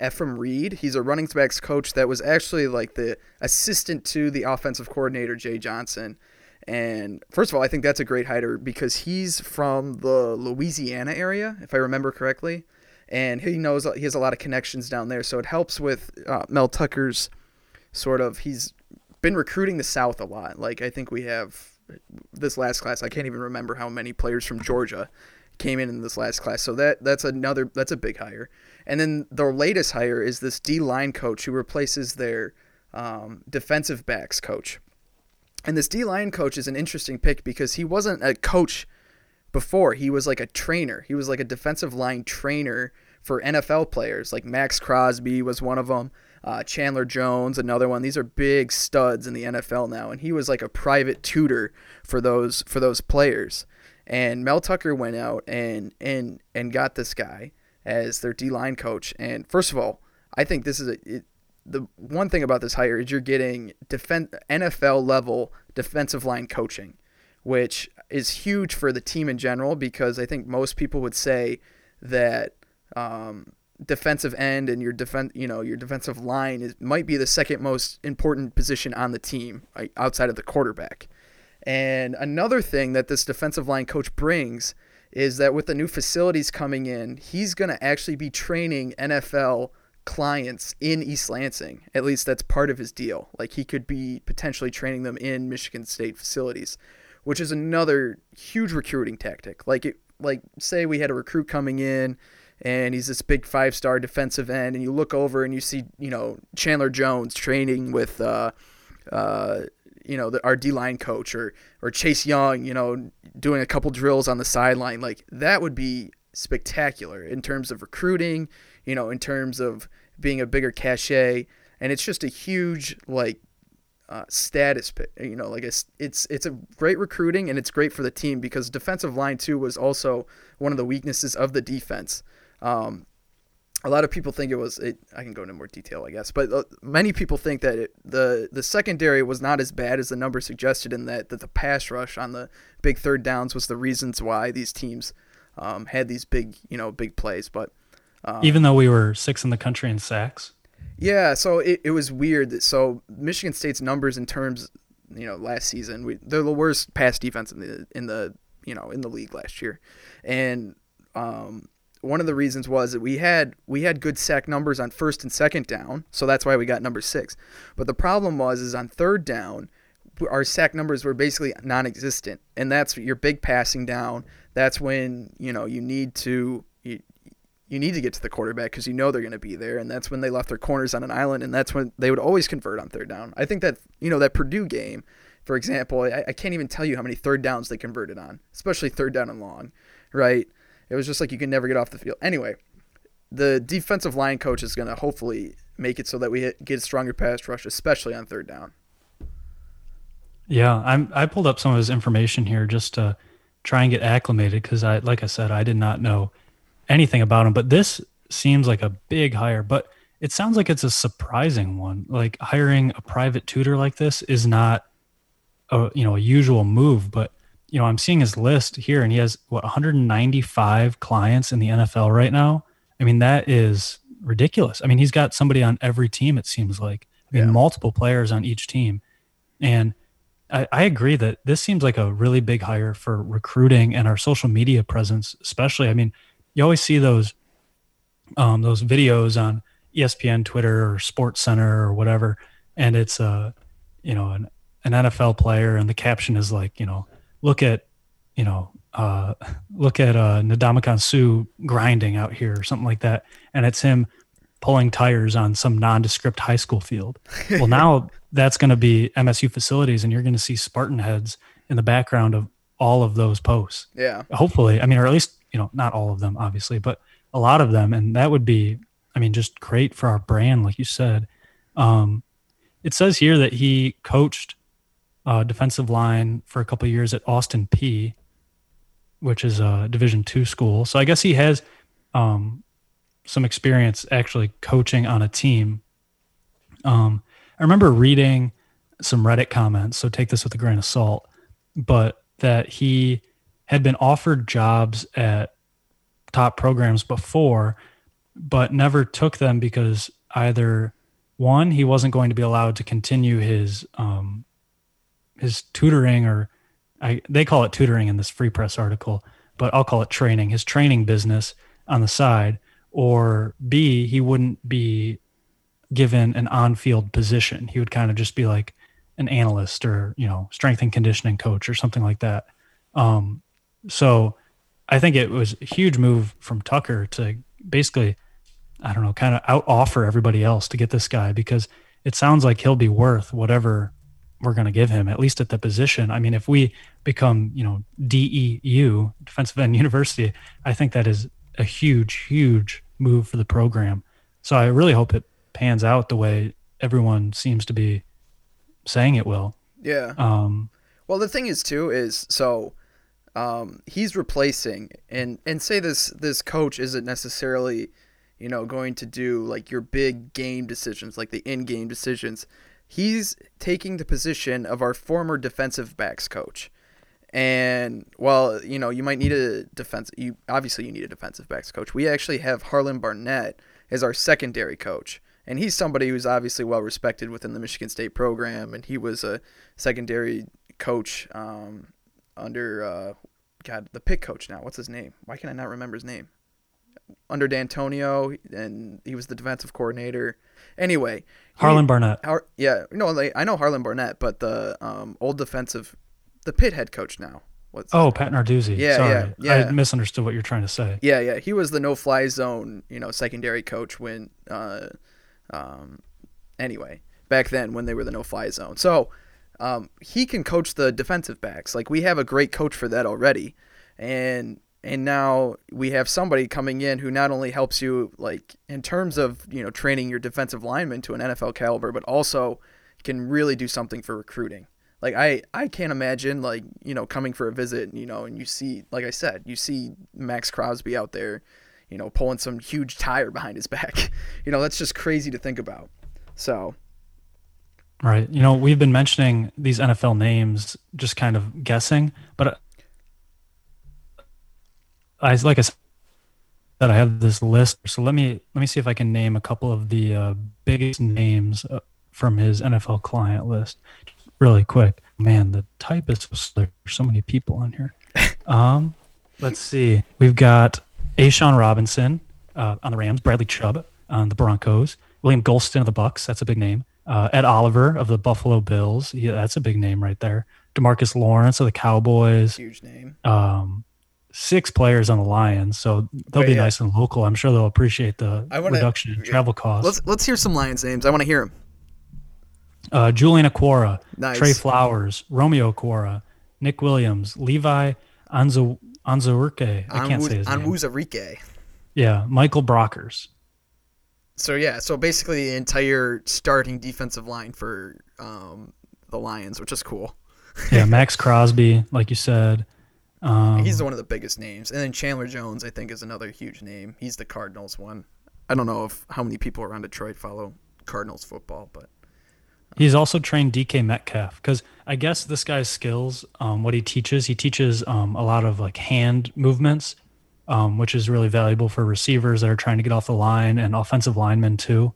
Effrem Reed. He's a running backs coach that was actually like the assistant to the offensive coordinator Jay Johnson. And first of all, I think that's a great hire because he's from the Louisiana area, if I remember correctly, and he knows he has a lot of connections down there. So it helps with uh, Mel Tucker's sort of he's been recruiting the South a lot. Like I think we have this last class. I can't even remember how many players from Georgia came in in this last class. So that that's another that's a big hire. And then their latest hire is this D line coach who replaces their um, defensive backs coach. And this D line coach is an interesting pick because he wasn't a coach before. He was like a trainer. He was like a defensive line trainer for NFL players. Like Maxx Crosby was one of them. Uh, Chandler Jones, another one. These are big studs in the NFL now, and he was like a private tutor for those for those players. And Mel Tucker went out and and and got this guy as their D line coach. And first of all, I think this is a it, the one thing about this hire is you're getting defen NFL level defensive line coaching, which is huge for the team in general because I think most people would say that um, defensive end and your defense, you know, your defensive line is might be the second most important position on the team right, outside of the quarterback. And another thing that this defensive line coach brings is that with the new facilities coming in, he's going to actually be training NFL clients in East Lansing. At least that's part of his deal. Like he could be potentially training them in Michigan State facilities, which is another huge recruiting tactic. Like it like say we had a recruit coming in and he's this big five-star defensive end and you look over and you see, you know, Chandler Jones training with uh uh you know, the, our D line coach or or Chase Young, you know, doing a couple drills on the sideline, like that would be spectacular in terms of recruiting, you know, in terms of being a bigger cachet, and it's just a huge like uh, status, you know, like it's it's it's a great recruiting and it's great for the team because defensive line too was also one of the weaknesses of the defense. Um, a lot of people think it was it, I can go into more detail I guess but uh, many people think that it, the the secondary was not as bad as the number suggested in that that the pass rush on the big third downs was the reasons why these teams um, had these big you know big plays but
um, even though we were six in the country in sacks?
Yeah so it, it was weird that, so Michigan State's numbers in terms you know last season we, they're the worst pass defense in the in the you know in the league last year. And um, one of the reasons was that we had we had good sack numbers on first and second down, so that's why we got number six. But the problem was is on third down, our sack numbers were basically non-existent, and that's your big passing down. That's when you know you need to you, you need to get to the quarterback because you know they're going to be there, and that's when they left their corners on an island, and that's when they would always convert on third down. I think that you know that Purdue game, for example, I, I can't even tell you how many third downs they converted on, especially third down and long, right? It was just like you can never get off the field. Anyway, the defensive line coach is going to hopefully make it so that we get a stronger pass rush, especially on third down.
Yeah, I'm. I pulled up some of his information here just to try and get acclimated because I, like I said, I did not know anything about him. But this seems like a big hire, but it sounds like it's a surprising one. Like hiring a private tutor like this is not a you know a usual move, but you know, I'm seeing his list here and he has what 195 clients in the NFL right now. I mean, that is ridiculous. I mean, he's got somebody on every team, it seems like. I mean, yeah. multiple players on each team. And I, I, agree that this seems like a really big hire for recruiting and our social media presence, especially. I mean, you always see those um, those videos on ESPN, Twitter, or Sports Center, or whatever, and it's a uh, you know an, an NFL player, and the caption is like, you know, look at, you know, uh, look at uh, Ndamukong Suh grinding out here or something like that, and it's him pulling tires on some nondescript high school field. Well, now that's going to be MSU facilities, and you're going to see Spartan heads in the background of all of those posts.
Yeah.
Hopefully, I mean, or at least you know, not all of them, obviously, but a lot of them, and that would be, I mean, just great for our brand, like you said. Um, it says here that he coached uh, defensive line for a couple years at Austin Peay, which is a Division two school. So I guess he has um, some experience actually coaching on a team. Um, I remember reading some Reddit comments, so take this with a grain of salt, but that he had been offered jobs at top programs before, but never took them because either one, he wasn't going to be allowed to continue his um, his tutoring or I, they call it tutoring in this free press article, but I'll call it training, his training business on the side, or B, he wouldn't be given an on-field position. He would kind of just be like an analyst or, you know, strength and conditioning coach or something like that. Um, so I think it was a huge move from Tucker to basically, I don't know, kind of out offer everybody else to get this guy because it sounds like he'll be worth whatever we're going to give him, at least at the position. I mean, if we become, you know, DEU, defensive end university, I think that is a huge, huge move for the program. So I really hope it pans out the way everyone seems to be saying it will.
Yeah.
Um,
well, the thing is too is so um, he's replacing and and say this this coach isn't necessarily you know going to do like your big game decisions like the in game decisions he's taking the position of our former defensive backs coach. And well, you know, you might need a defense. You obviously you need a defensive backs coach. We actually have Harlan Barnett as our secondary coach, and he's somebody who's obviously well respected within the Michigan State program, and he was a secondary coach um, under uh, God the pick coach now. What's his name? Why can I not remember his name? Under D'Antonio, and he was the defensive coordinator. Anyway,
Harlan Barnett.
Har- yeah, no, like, I know Harlan Barnett, but the um, old defensive, the Pitt head coach now. What's
Oh, Pat Narduzzi.
Yeah,
Sorry.
yeah, yeah.
I misunderstood what you're trying to say.
Yeah, yeah, he was the no-fly zone, you know, secondary coach when, uh, um, anyway, back then when they were the no-fly zone. So, um, he can coach the defensive backs. Like we have a great coach for that already, and and now we have somebody coming in who not only helps you like in terms of you know training your defensive lineman to an NFL caliber, but also can really do something for recruiting. Like I, I can't imagine like you know coming for a visit, you know, and you see, like I said, you see Maxx Crosby out there, you know, pulling some huge tire behind his back. You know, that's just crazy to think about. So
Right. You know, we've been mentioning these NFL names, just kind of guessing, but I like I said, that I have this list. So let me let me see if I can name a couple of the uh, biggest names uh, from his NFL client list, really quick. Man, the type is so. There's so many people on here. Um, let's see. We've got A'Shawn Robinson uh, on the Rams, Bradley Chubb on the Broncos, William Gholston of the Bucks. That's a big name. Uh, Ed Oliver of the Buffalo Bills. Yeah, that's a big name right there. DeMarcus Lawrence of the Cowboys.
huge name.
Um, six players on the Lions, so they'll
Wait,
be
yeah.
nice and local. I'm sure they'll appreciate the
I wanna-
reduction in travel costs.
let's let's hear some Lions names. I want to hear them.
Uh, Julian Okwara,
Nice.
Trey Flowers, Romeo Okwara, Nick Williams, Levi Anzo Anzurke. I can't say his name.
Onwuzurike.
Yeah, Michael Brockers.
So yeah, so basically the entire starting defensive line for um, the Lions, which is cool.
Yeah, Maxx Crosby, like you said. Um,
He's one of the biggest names, and then Chandler Jones, I think, is another huge name. He's the Cardinals one. I don't know if how many people around Detroit follow Cardinals football, but
He's also trained DK Metcalf because I guess this guy's skills, um, what he teaches, he teaches um, a lot of like hand movements, um, which is really valuable for receivers that are trying to get off the line and offensive linemen too.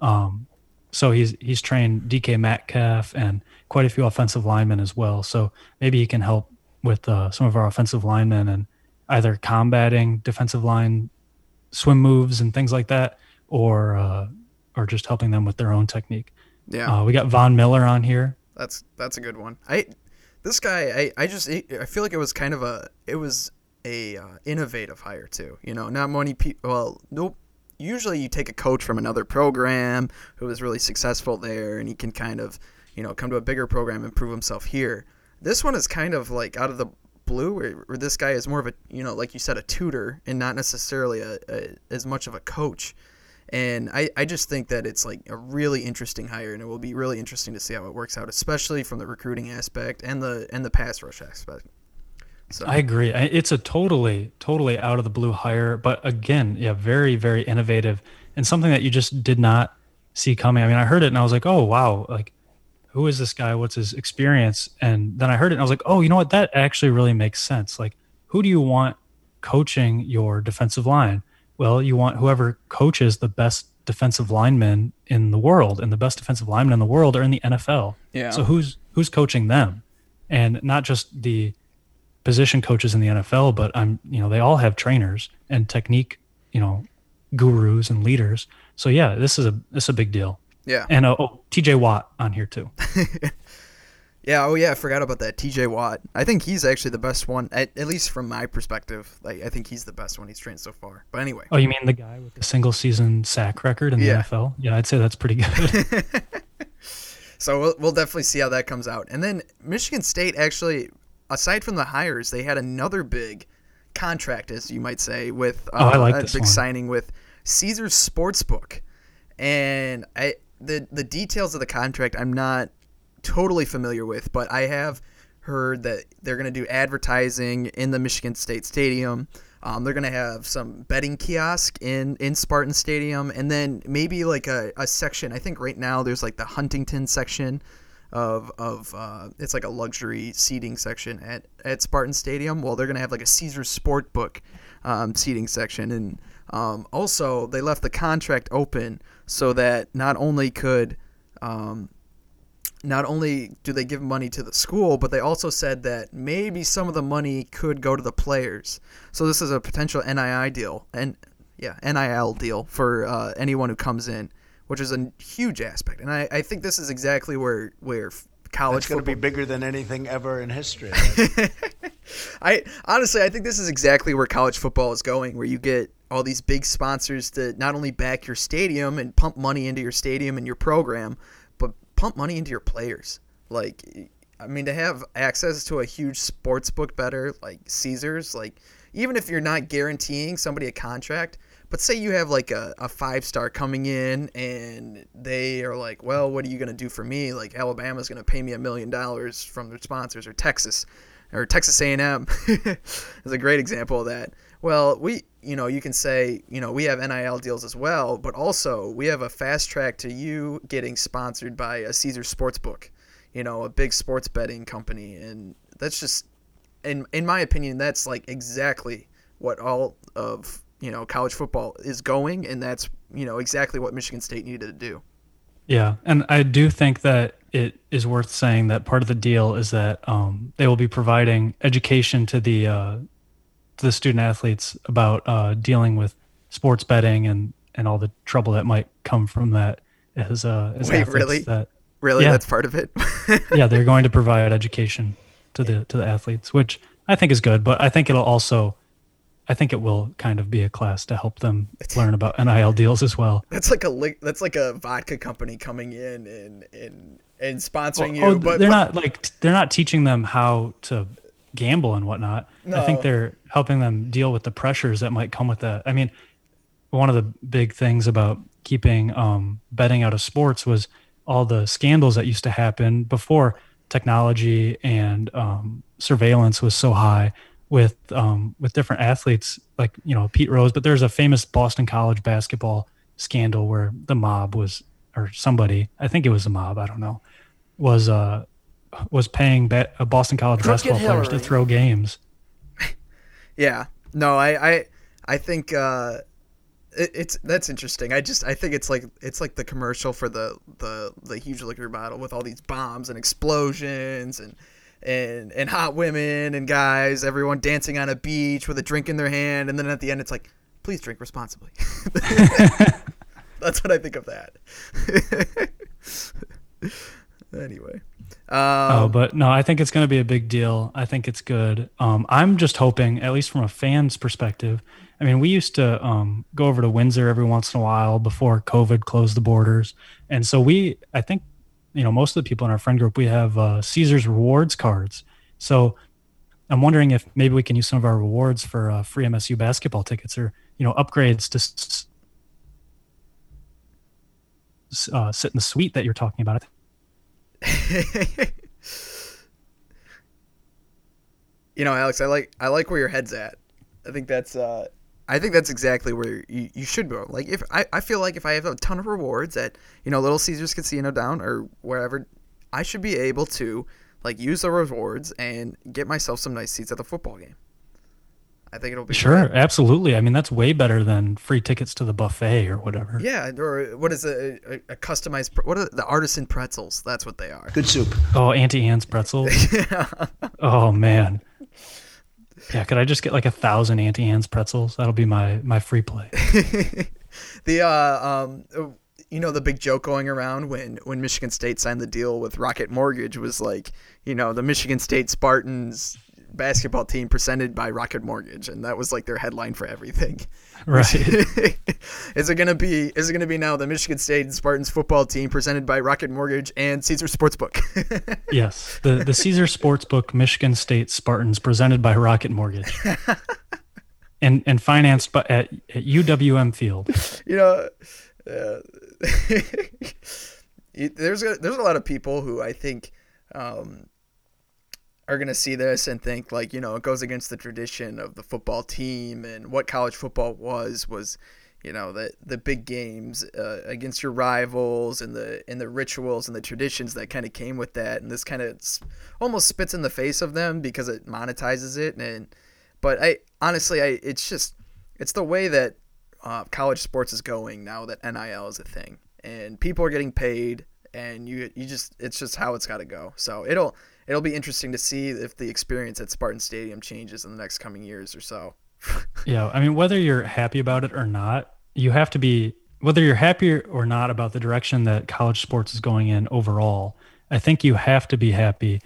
Um, so he's he's trained DK Metcalf and quite a few offensive linemen as well. So maybe he can help with uh, some of our offensive linemen and either combating defensive line swim moves and things like that, or uh, or just helping them with their own technique.
yeah,
Uh, we got Von Miller on here.
that's that's a good one. I this guy, I, I just I feel like it was kind of a it was a uh, innovative hire too. You know, not many people. Well, nope. Usually, you take a coach from another program who was really successful there, and he can kind of, you know, come to a bigger program and prove himself here. This one is kind of like out of the blue, where, where this guy is more of a, you know, like you said, a tutor and not necessarily a, a as much of a coach. And I, I just think that it's like a really interesting hire, and it will be really interesting to see how it works out, especially from the recruiting aspect and the and the pass rush aspect. So
I agree. It's a totally, totally out of the blue hire, but again, yeah, very, very innovative and something that you just did not see coming. I mean, I heard it and I was like, oh wow, like who is this guy? What's his experience? And then I heard it and I was like, oh, you know what? That actually really makes sense. Like, who do you want coaching your defensive line? Well, you want whoever coaches the best defensive linemen in the world, and the best defensive linemen in the world are in the NFL.
Yeah.
So who's who's coaching them, and not just the position coaches in the NFL, but I'm you know they all have trainers and technique, you know, gurus and leaders. So yeah, this is a this is a big deal.
Yeah,
And uh, oh, T.J. Watt on here too.
Yeah, oh yeah, I forgot about that. TJ Watt. I think he's actually the best one, at, at least from my perspective. Like, I think he's the best one he's trained so far. But anyway,
Oh, you mean the guy with the single season sack record in the
Yeah.
NFL? Yeah, I'd say that's pretty good.
so we'll, we'll definitely see how that comes out. And then Michigan State actually, aside from the hires, they had another big contract, as you might say, with uh,
Oh, I like
a
this
big
one.
signing with Caesars Sportsbook. And I the the details of the contract I'm not totally familiar with, but I have heard that they're going to do advertising in the Michigan State Stadium. Um, they're gonna have some betting kiosk in in Spartan Stadium, and then maybe like a, a section. I think right now there's like the Huntington section of of uh, it's like a luxury seating section at at Spartan Stadium. Well, they're gonna have like a Caesars Sportbook um, seating section, and um, also they left the contract open so that not only could um, not only do they give money to the school, but they also said that maybe some of the money could go to the players. So this is a potential NII deal, and yeah, NIL deal for uh, anyone who comes in, which is a huge aspect. And I, I think this is exactly where where college
It's going to be bigger than anything ever in history.
I honestly, I think this is exactly where college football is going, where you get all these big sponsors to not only back your stadium and pump money into your stadium and your program, but pump money into your players. Like, I mean, to have access to a huge sports book better like Caesars, like even if you're not guaranteeing somebody a contract, but say you have like a, a five star coming in and they are like, well, what are you going to do for me? Like Alabama's going to pay me a million dollars from their sponsors or Texas or Texas A&M is a great example of that. Well, we, you know, you can say, you know, we have NIL deals as well, but also we have a fast track to you getting sponsored by a Caesar Sportsbook, you know, a big sports betting company, and that's just, in in my opinion, that's like exactly what all of you know college football is going, and that's you know exactly what Michigan State needed to do.
Yeah, and I do think that it is worth saying that part of the deal is that um, they will be providing education to the uh, the student athletes about uh, dealing with sports betting and, and all the trouble that might come from that. As, uh, as
Wait, really?
That,
Really,
Yeah.
that's part of it.
yeah, they're going to provide education to the to the athletes, which I think is good. But I think it'll also, I think it will kind of be a class to help them learn about NIL deals as well.
That's like a that's like a vodka company coming in and and and sponsoring you.
oh,
but
they're
but-
not like they're not teaching them how to gamble and whatnot. I think they're helping them deal with the pressures that might come with that. I mean, one of the big things about keeping um, betting out of sports was all the scandals that used to happen before technology and um, surveillance was so high with um, with different athletes like you know Pete Rose. But there's a famous Boston College basketball scandal where the mob was or somebody I think it was the mob I don't know was uh was paying uh, Boston College
Crooked
basketball players to throw games.
Yeah. No, I I I think uh it, it's that's interesting. I just I think it's like it's like the commercial for the the the huge liquor bottle with all these bombs and explosions and and and hot women and guys, everyone dancing on a beach with a drink in their hand and then at the end it's like please drink responsibly. that's what I think of that. anyway. Um,
oh, but no, I think it's going to be a big deal. I think it's good. Um, I'm just hoping, at least from a fan's perspective. I mean, we used to um, go over to Windsor every once in a while before COVID closed the borders, and so we, I think, you know, most of the people in our friend group, we have uh, Caesar's rewards cards. So I'm wondering if maybe we can use some of our rewards for uh, free MSU basketball tickets or you know upgrades to uh, sit in the suite that you're talking about.
you know, Alex, I like I like where your head's at. I think that's uh I think that's exactly where you, you should go. Like if I, I feel like if I have a ton of rewards at, you know, Little Caesars Casino down or wherever, I should be able to like use the rewards and get myself some nice seats at the football game. I think it'll be
Sure,
great.
absolutely. I mean, that's way better than free tickets to the buffet or whatever.
Yeah, or what is a, a, a customized what are the artisan pretzels? That's what they are.
Good soup.
Oh, Auntie Anne's pretzels. yeah. Oh man. Yeah, could I just get like a thousand Auntie Anne's pretzels? That'll be my my free play.
the uh, um, uh, you know the big joke going around when when Michigan State signed the deal with Rocket Mortgage was like you know the Michigan State Spartans basketball team presented by Rocket Mortgage and that was like their headline for everything.
Right.
is it gonna be is it gonna be now the Michigan State Spartans football team presented by Rocket Mortgage and Caesar Sportsbook?
yes, the the Caesar Sportsbook Michigan State Spartans presented by Rocket Mortgage, and and financed by at, at UWM Field.
you know, uh, there's a, there's a lot of people who I think, um, are going to see this and think like you know it goes against the tradition of the football team and what college football was was you know the the big games uh, against your rivals and the and the rituals and the traditions that kind of came with that. And this kind of almost spits in the face of them because it monetizes it. And but I honestly I it's just it's the way that uh, college sports is going now that NIL is a thing. And people are getting paid and you you just it's just how it's got to go. So it'll it'll be interesting to see if the experience at Spartan Stadium changes in the next coming years or so.
yeah, I mean, whether you're happy about it or not, you have to be whether you're happy or not about the direction that college sports is going in overall. I think you have to be happy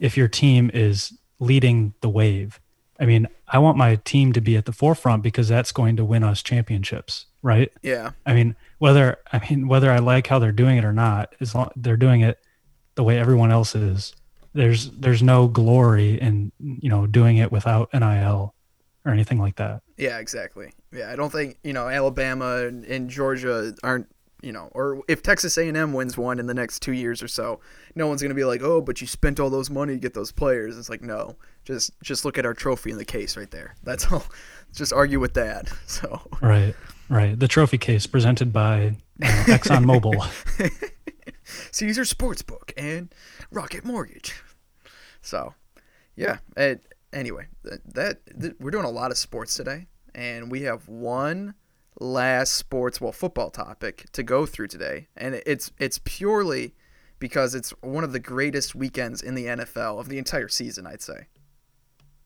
if your team is leading the wave. I mean, I want my team to be at the forefront because that's going to win us championships, right?
Yeah.
I mean, whether I mean whether I like how they're doing it or not, as long they're doing it the way everyone else is there's there's no glory in you know doing it without NIL or anything like that.
Yeah, exactly. Yeah, I don't think you know Alabama and Georgia aren't you know, or if Texas A&M wins one in the next two years or so, no one's gonna be like, oh, but you spent all those money to get those players. It's like, no, just just look at our trophy in the case right there. That's all. just argue with that. So
right, right. The trophy case presented by you know, Exxon Mobil,
Caesar Sportsbook, and Rocket Mortgage. So, yeah. It, anyway, that, that we're doing a lot of sports today, and we have one last sports, well, football topic to go through today, and it's it's purely because it's one of the greatest weekends in the NFL of the entire season, I'd say.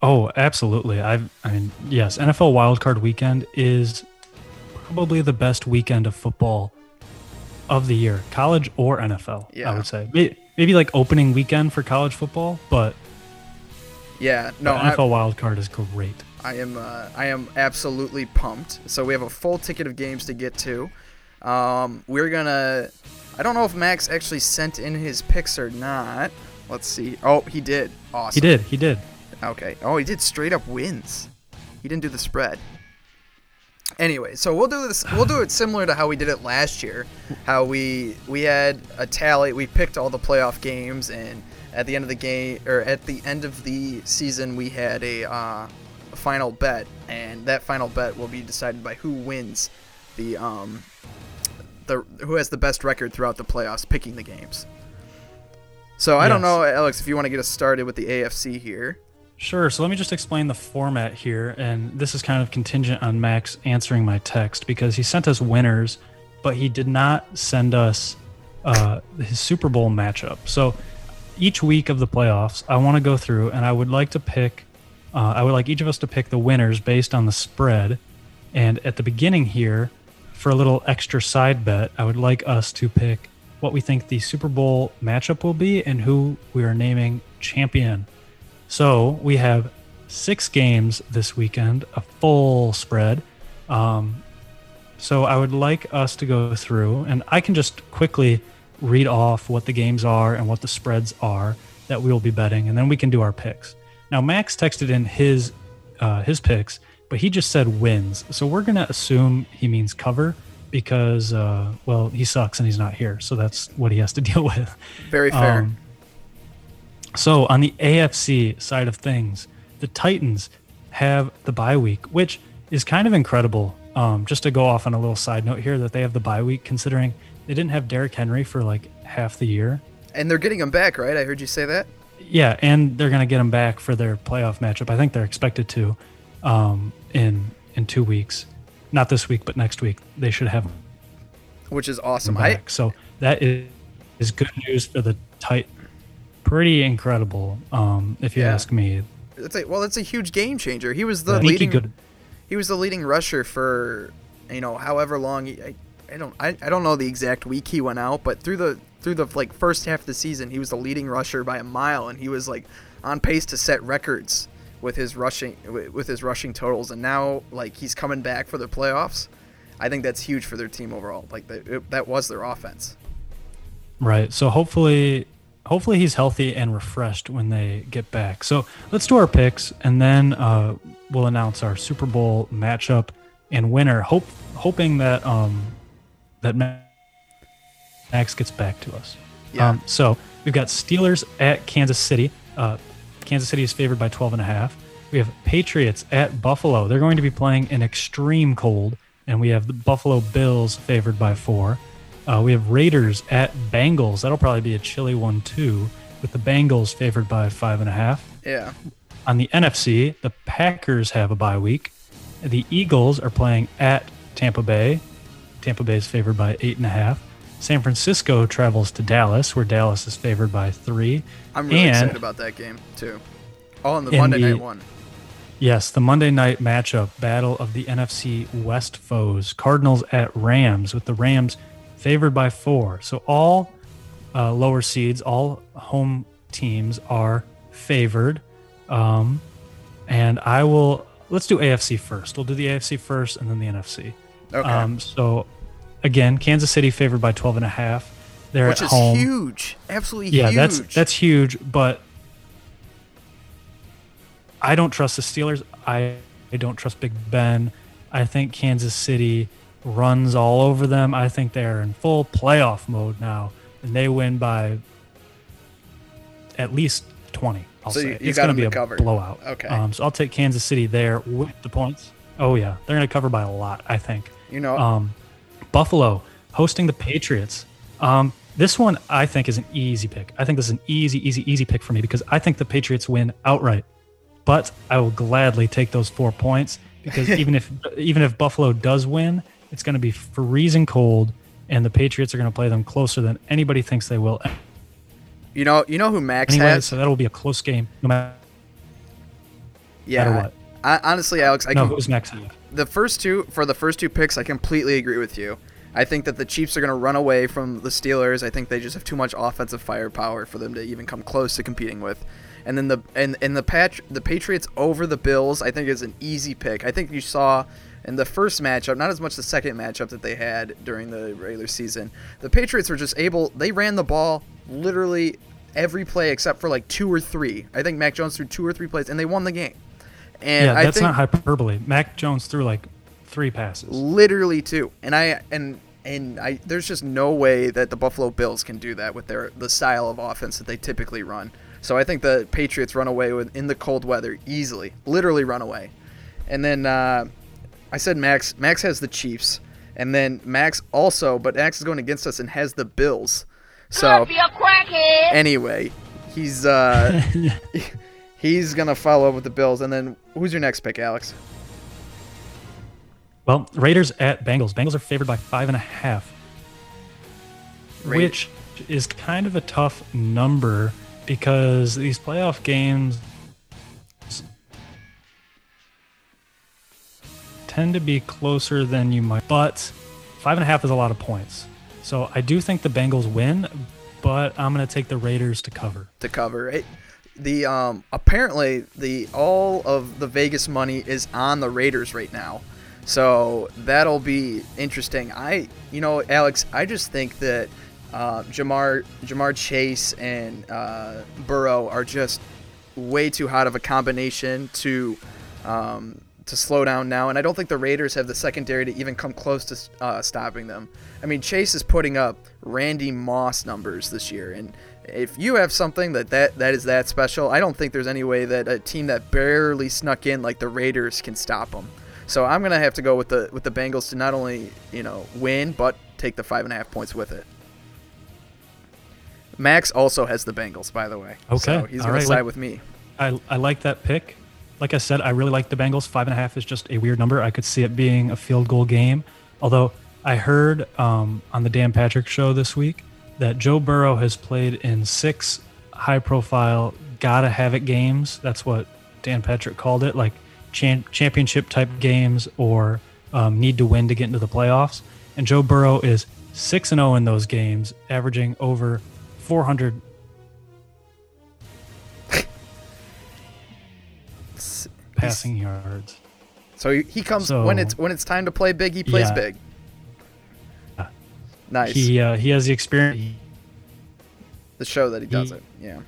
Oh, absolutely. I I mean, yes, NFL wildcard weekend is probably the best weekend of football of the year, college or NFL. Yeah. I would say maybe like opening weekend for college football, but
yeah, no,
NFL wild card is great.
I am uh, I am absolutely pumped. So we have a full ticket of games to get to. Um, we're gonna. I don't know if Max actually sent in his picks or not. Let's see. Oh, he did. Awesome.
He did. He did.
Okay. Oh, he did straight up wins. He didn't do the spread. Anyway, so we'll do this. We'll do it similar to how we did it last year. How we we had a tally. We picked all the playoff games, and at the end of the game or at the end of the season, we had a, uh, a final bet, and that final bet will be decided by who wins the um the who has the best record throughout the playoffs, picking the games. So I yes. don't know, Alex, if you want to get us started with the AFC here.
Sure. So let me just explain the format here. And this is kind of contingent on Max answering my text because he sent us winners, but he did not send us uh, his Super Bowl matchup. So each week of the playoffs, I want to go through and I would like to pick, uh, I would like each of us to pick the winners based on the spread. And at the beginning here, for a little extra side bet, I would like us to pick what we think the Super Bowl matchup will be and who we are naming champion so we have six games this weekend, a full spread. Um, so I would like us to go through, and I can just quickly read off what the games are and what the spreads are that we will be betting, and then we can do our picks. Now Max texted in his uh, his picks, but he just said wins. So we're gonna assume he means cover because uh, well he sucks and he's not here, so that's what he has to deal with.
Very fair. Um,
so on the AFC side of things, the Titans have the bye week, which is kind of incredible. Um, just to go off on a little side note here, that they have the bye week, considering they didn't have Derrick Henry for like half the year.
And they're getting him back, right? I heard you say that.
Yeah, and they're going to get him back for their playoff matchup. I think they're expected to um, in in two weeks, not this week, but next week. They should have, him.
which is awesome.
I, so that is is good news for the tight pretty incredible, um, if you yeah. ask me.
It's a, well, it's a huge game changer. He was the yeah, leading. He, he, was the leading rusher for you know however long. He, I, I don't I, I don't know the exact week he went out, but through the through the like first half of the season, he was the leading rusher by a mile, and he was like on pace to set records with his rushing with his rushing totals. And now like he's coming back for the playoffs. I think that's huge for their team overall. Like it, that was their offense.
Right. So hopefully hopefully he's healthy and refreshed when they get back. So let's do our picks, and then uh, we'll announce our Super Bowl matchup and winner. Hope hoping that um, that Max gets back to us.
Yeah.
Um, so we've got Steelers at Kansas City. Uh, Kansas City is favored by 12 and a half. We have Patriots at Buffalo. They're going to be playing in extreme cold, and we have the Buffalo Bills favored by four. Uh, we have Raiders at Bengals. That'll probably be a chilly one too, with the Bengals favored by five and a half.
Yeah.
On the NFC, the Packers have a bye week. The Eagles are playing at Tampa Bay. Tampa Bay is favored by eight and a half. San Francisco travels to Dallas, where Dallas is favored by three.
I'm really
and,
excited about that game too. All on the Monday
the-
night one.
Yes, the Monday night matchup, battle of the NFC West foes. Cardinals at Rams, with the Rams favored by four. So all uh, lower seeds, all home teams are favored. Um, and I will let's do AFC first. We'll do the AFC first, and then the NFC.
Okay.
Um, so again, Kansas City favored by 12 and a half. They're
Which
at
is
home.
huge. Absolutely
Yeah,
huge.
that's that's huge, but I don't trust the Steelers. I, I don't trust Big Ben. I think Kansas City runs all over them. I think they're in full playoff mode now, and they win by at least 20. I'll
So
say
you- you
it's going to be a
cover.
blowout.
Okay.
Um, so I'll take Kansas City there with the points. Oh yeah, they're going to cover by a lot. I think.
You know-
Um, Buffalo hosting the Patriots. Um, this one I think is an easy pick. I think this is an easy, easy, easy pick for me because I think the Patriots win outright. But I will gladly take those four points because even if even if Buffalo does win, it's going to be freezing cold, and the Patriots are going to play them closer than anybody thinks they will.
You know, you know who Max
Anyway,
has?
so that'll be a close game, no matter
yeah.
what.
I, honestly, Alex, I
no,
can,
who's Max have?
the first two for the first two picks, I completely agree with you. I think that the Chiefs are going to run away from the Steelers. I think they just have too much offensive firepower for them to even come close to competing with. And then the and, and the patch the Patriots over the Bills, I think is an easy pick. I think you saw in the first matchup, not as much the second matchup that they had during the regular season. The Patriots were just able they ran the ball literally every play except for like two or three. I think Mac Jones threw two or three plays and they won the game. And
yeah, that's
think,
not hyperbole. Mac Jones threw like three passes.
literally two and i and and i there's just no way that the buffalo bills can do that with their the style of offense that they typically run so i think the patriots run away with in the cold weather easily literally run away and then uh, i said max max has the chiefs and then max also but max is going against us and has the bills so
Be a crackhead.
anyway he's uh he's gonna follow up with the bills and then who's your next pick alex
Well, Raiders at Bengals. Bengals are favored by five and a half,
Ra-
which is kind of a tough number because these playoff games tend to be closer than you might. But five and a half is a lot of points. So I do think the Bengals win, but I'm going to take the Raiders to cover.
to cover it. The um apparently the all of the Vegas money is on the Raiders right now. So that'll be interesting. I you know, Alex, I just think that uh, Ja'Marr Ja'Marr Chase and uh, Burrow are just way too hot of a combination to um, to slow down now, and I don't think the Raiders have the secondary to even come close to uh, stopping them. I mean, Chase is putting up Randy Moss numbers this year, and if you have something that, that that is that special, I don't think there's any way that a team that barely snuck in like the Raiders can stop them. So I'm gonna have to go with the with the Bengals to not only you know win but take the five and a half points with it. Max also has the Bengals, by the way.
Okay,
so he's
all
gonna
right,
side with me.
I, I like that pick. Like I said, I really like the Bengals. Five and a half is just a weird number. I could see it being a field goal game. Although I heard um, on the Dan Patrick show this week that Joe Burrow has played in six high profile, gotta have it games. That's what Dan Patrick called it, like championship type games or um, need to win to get into the playoffs. And Joe Burrow is 6 and 0 in those games, averaging over 400 passing yards.
So he, he comes
So-
when it's when it's time to play big. He plays
Yeah.
big. Nice.
He uh, he has the experience.
the show that he does
he-
it. Yeah.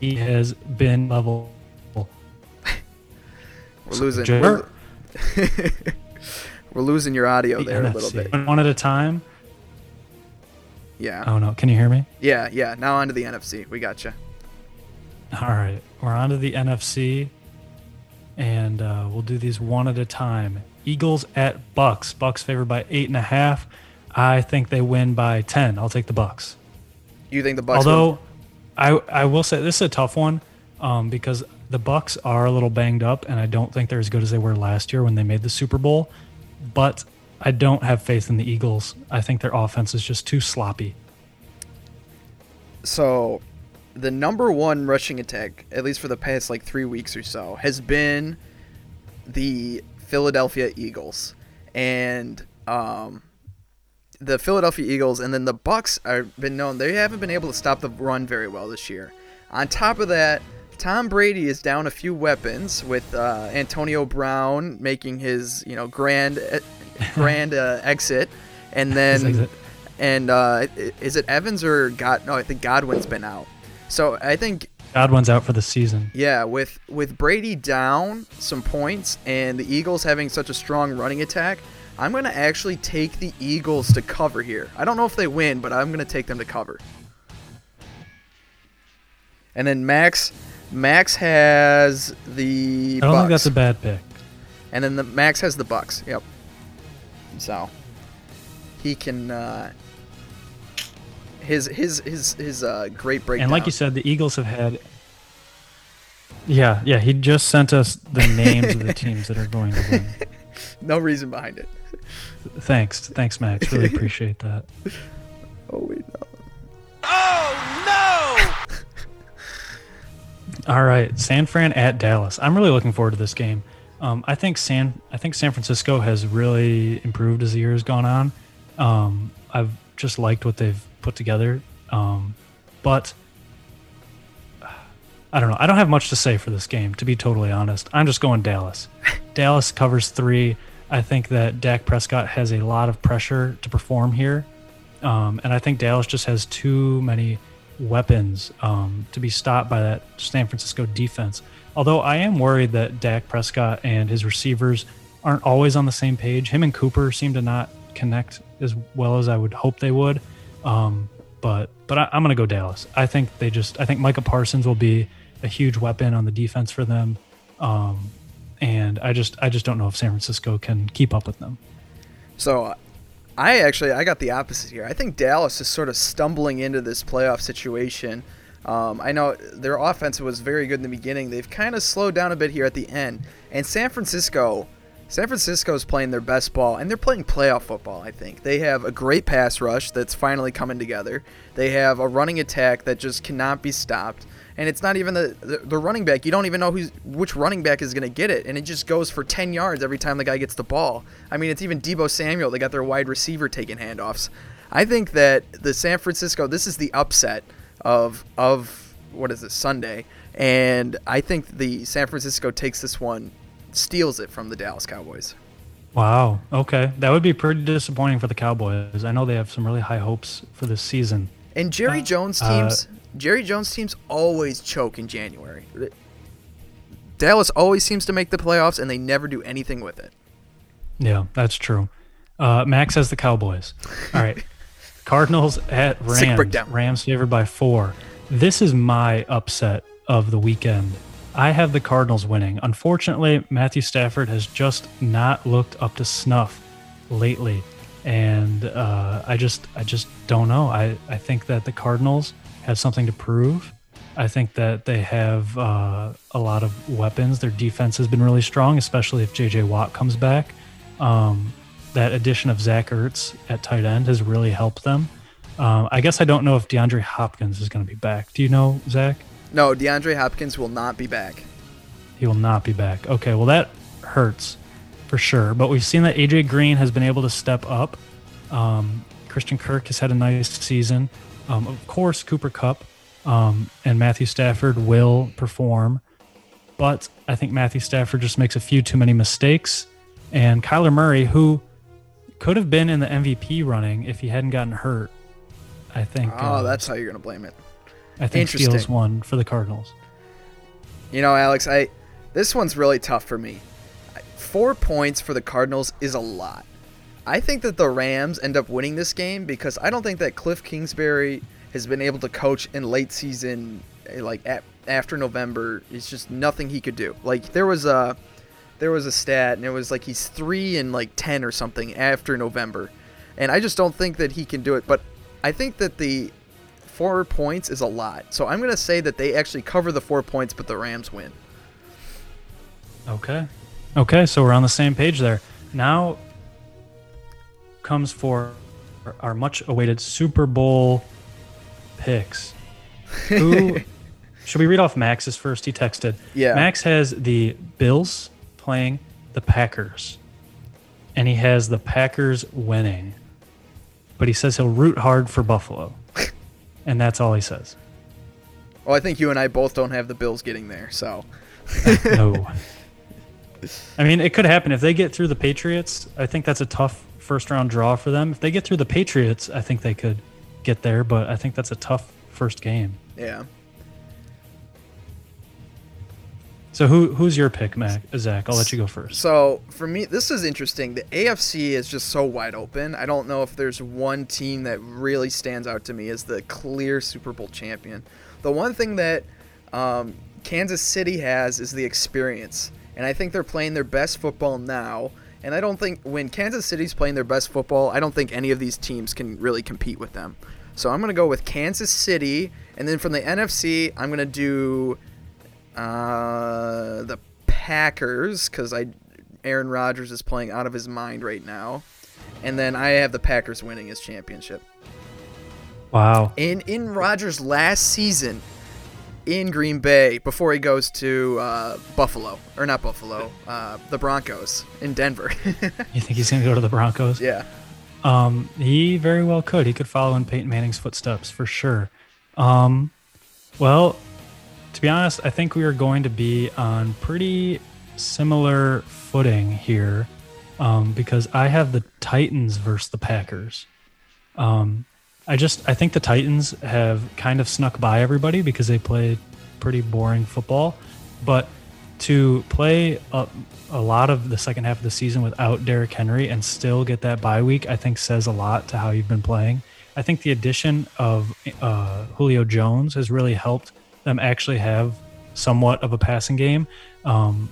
He has been level.
We're losing. We're, we're losing your audio there a little bit.
One at a time.
Yeah.
Oh no! Can you hear me?
Yeah. Yeah. Now onto the NFC. We got you.
All right, we're on to the NFC, and uh, we'll do these one at a time. Eagles at Bucks. Bucks favored by eight and a half. I think they win by ten. I'll take the Bucks.
You think the Bucks?
Although, I I will say this is a tough one um, because the Bucks are a little banged up, and I don't think they're as good as they were last year when they made the Super Bowl. But I don't have faith in the Eagles. I think their offense is just too sloppy.
So, the number one rushing attack, at least for the past like three weeks or so, has been the Philadelphia Eagles, and um, the Philadelphia Eagles, and then the Bucks have been known they haven't been able to stop the run very well this year. On top of that, Tom Brady is down a few weapons with uh, Antonio Brown making his you know grand grand uh, exit, and then and uh, is it Evans or God? No, I think Godwin's been out. So I think
Godwin's out for the season.
yeah, with with Brady down some points and the Eagles having such a strong running attack, I'm gonna actually take the Eagles to cover here. I don't know if they win, but I'm gonna take them to cover. And then Max, Max has the.
I don't think that's a bad pick.
And then the Max has the Bucs. Yep. So he can uh, his his his his uh, great breakdown.
And like you said, the Eagles have had. Yeah, yeah. He just sent us the names of the teams that are going to win.
no reason behind it.
Thanks, thanks, Max. Really appreciate that.
Oh wait, no. Oh no!
All right, San Fran at Dallas. I'm really looking forward to this game. Um, I think San I think San Francisco has really improved as the year has gone on. Um, I've just liked what they've put together, um, but I don't know. I don't have much to say for this game, to be totally honest. I'm just going Dallas. Dallas covers three. I think that Dak Prescott has a lot of pressure to perform here, um, and I think Dallas just has too many weapons um, to be stopped by that San Francisco defense. Although I am worried that Dak Prescott and his receivers aren't always on the same page. Him and Cooper seem to not connect as well as I would hope they would. Um, but but I, I'm going to go Dallas. I think they just I think Micah Parsons will be a huge weapon on the defense for them. Um, and I just I just don't know if San Francisco can keep up with them.
So I actually I got the opposite here. I think Dallas is sort of stumbling into this playoff situation. Um, I know their offense was very good in the beginning. They've kind of slowed down a bit here at the end. And San Francisco, San Francisco is playing their best ball, and they're playing playoff football. I think they have a great pass rush that's finally coming together. They have a running attack that just cannot be stopped. And it's not even the, the, the running back. You don't even know who's which running back is going to get it, and it just goes for 10 yards every time the guy gets the ball. I mean, it's even Deebo Samuel. They got their wide receiver taking handoffs. I think that the San Francisco. This is the upset of of what is it Sunday, and I think the San Francisco takes this one, steals it from the Dallas Cowboys.
Wow. Okay, that would be pretty disappointing for the Cowboys. I know they have some really high hopes for this season.
And Jerry Jones
Uh,
teams, Jerry Jones teams always choke in January. Dallas always seems to make the playoffs, and they never do anything with it.
Yeah, that's true. Uh, Max has the Cowboys. All right. Cardinals at Rams. Rams favored by four. This is my upset of the weekend. I have the Cardinals winning. Unfortunately, Matthew Stafford has just not looked up to snuff lately, and uh, I just I just don't know. I I think that the Cardinals have something to prove. I think that they have uh, a lot of weapons. Their defense has been really strong, especially if J.J. Watt comes back. Um, that addition of Zach Ertz at tight end has really helped them. Um, I guess I don't know if DeAndre Hopkins is going to be back. Do you know, Zach?
No, DeAndre Hopkins will not be back.
He will not be back. Okay, well, that hurts for sure. But we've seen that AJ Green has been able to step up. Um, Christian Kirk has had a nice season. Um, of course, Cooper Kupp um, and Matthew Stafford will perform. But I think Matthew Stafford just makes a few too many mistakes. And Kyler Murray, who could have been in the MVP running if he hadn't gotten hurt, I think.
Oh,
uh,
that's how you're gonna blame it.
I think steals one for the Cardinals.
You know, Alex, I this one's really tough for me. Four points for the Cardinals is a lot. I think that the Rams end up winning this game because I don't think that Cliff Kingsbury has been able to coach in late season, eh, like at after November It's just nothing he could do. Like there was a there was a stat and it was like he's 3 and like 10 or something after November. And I just don't think that he can do it, but I think that the 4 points is a lot. So I'm going to say that they actually cover the 4 points but the Rams win.
Okay. Okay, so we're on the same page there. Now comes for our much awaited Super Bowl picks. Who should we read off Max's first? He texted.
Yeah.
Max has the Bills playing the Packers. And he has the Packers winning. But he says he'll root hard for Buffalo. And that's all he says.
Well, I think you and I both don't have the Bills getting there, so
no. I mean, it could happen if they get through the Patriots. I think that's a tough first round draw for them. If they get through the Patriots, I think they could get there, but I think that's a tough first game.
Yeah.
So who who's your pick, Mac? Zach? I'll let you go first.
So for me, this is interesting. The AFC is just so wide open. I don't know if there's one team that really stands out to me as the clear Super Bowl champion. The one thing that um, Kansas City has is the experience, and I think they're playing their best football now. And I don't think when Kansas City's playing their best football, I don't think any of these teams can really compete with them. So I'm gonna go with Kansas City, and then from the NFC, I'm gonna do uh, the Packers because I Aaron Rodgers is playing out of his mind right now, and then I have the Packers winning his championship.
Wow.
In in Rodgers' last season in Green Bay before he goes to uh, Buffalo or not Buffalo, uh, the Broncos in Denver.
you think he's gonna go to the Broncos?
Yeah.
Um, he very well could. He could follow in Peyton Manning's footsteps for sure. Um, well, to be honest, I think we are going to be on pretty similar footing here um, because I have the Titans versus the Packers. Um, I just I think the Titans have kind of snuck by everybody because they played pretty boring football, but to play a, a lot of the second half of the season without Derrick Henry and still get that bye week, I think says a lot to how you've been playing. I think the addition of uh, Julio Jones has really helped them actually have somewhat of a passing game. Um,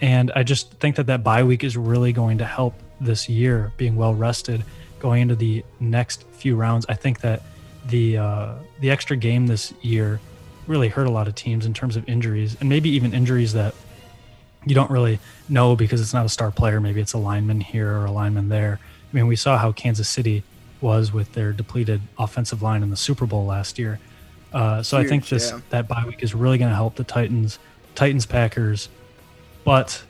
and I just think that that bye week is really going to help this year being well rested going into the next few rounds. I think that the uh, the extra game this year really hurt a lot of teams in terms of injuries and maybe even injuries that you don't really know because it's not a star player. Maybe it's a lineman here or a lineman there. I mean, we saw how Kansas City was with their depleted offensive line in the Super Bowl last year. Uh, so
Huge,
I think this
yeah.
that bye week is really going to help the Titans, Titans Packers. But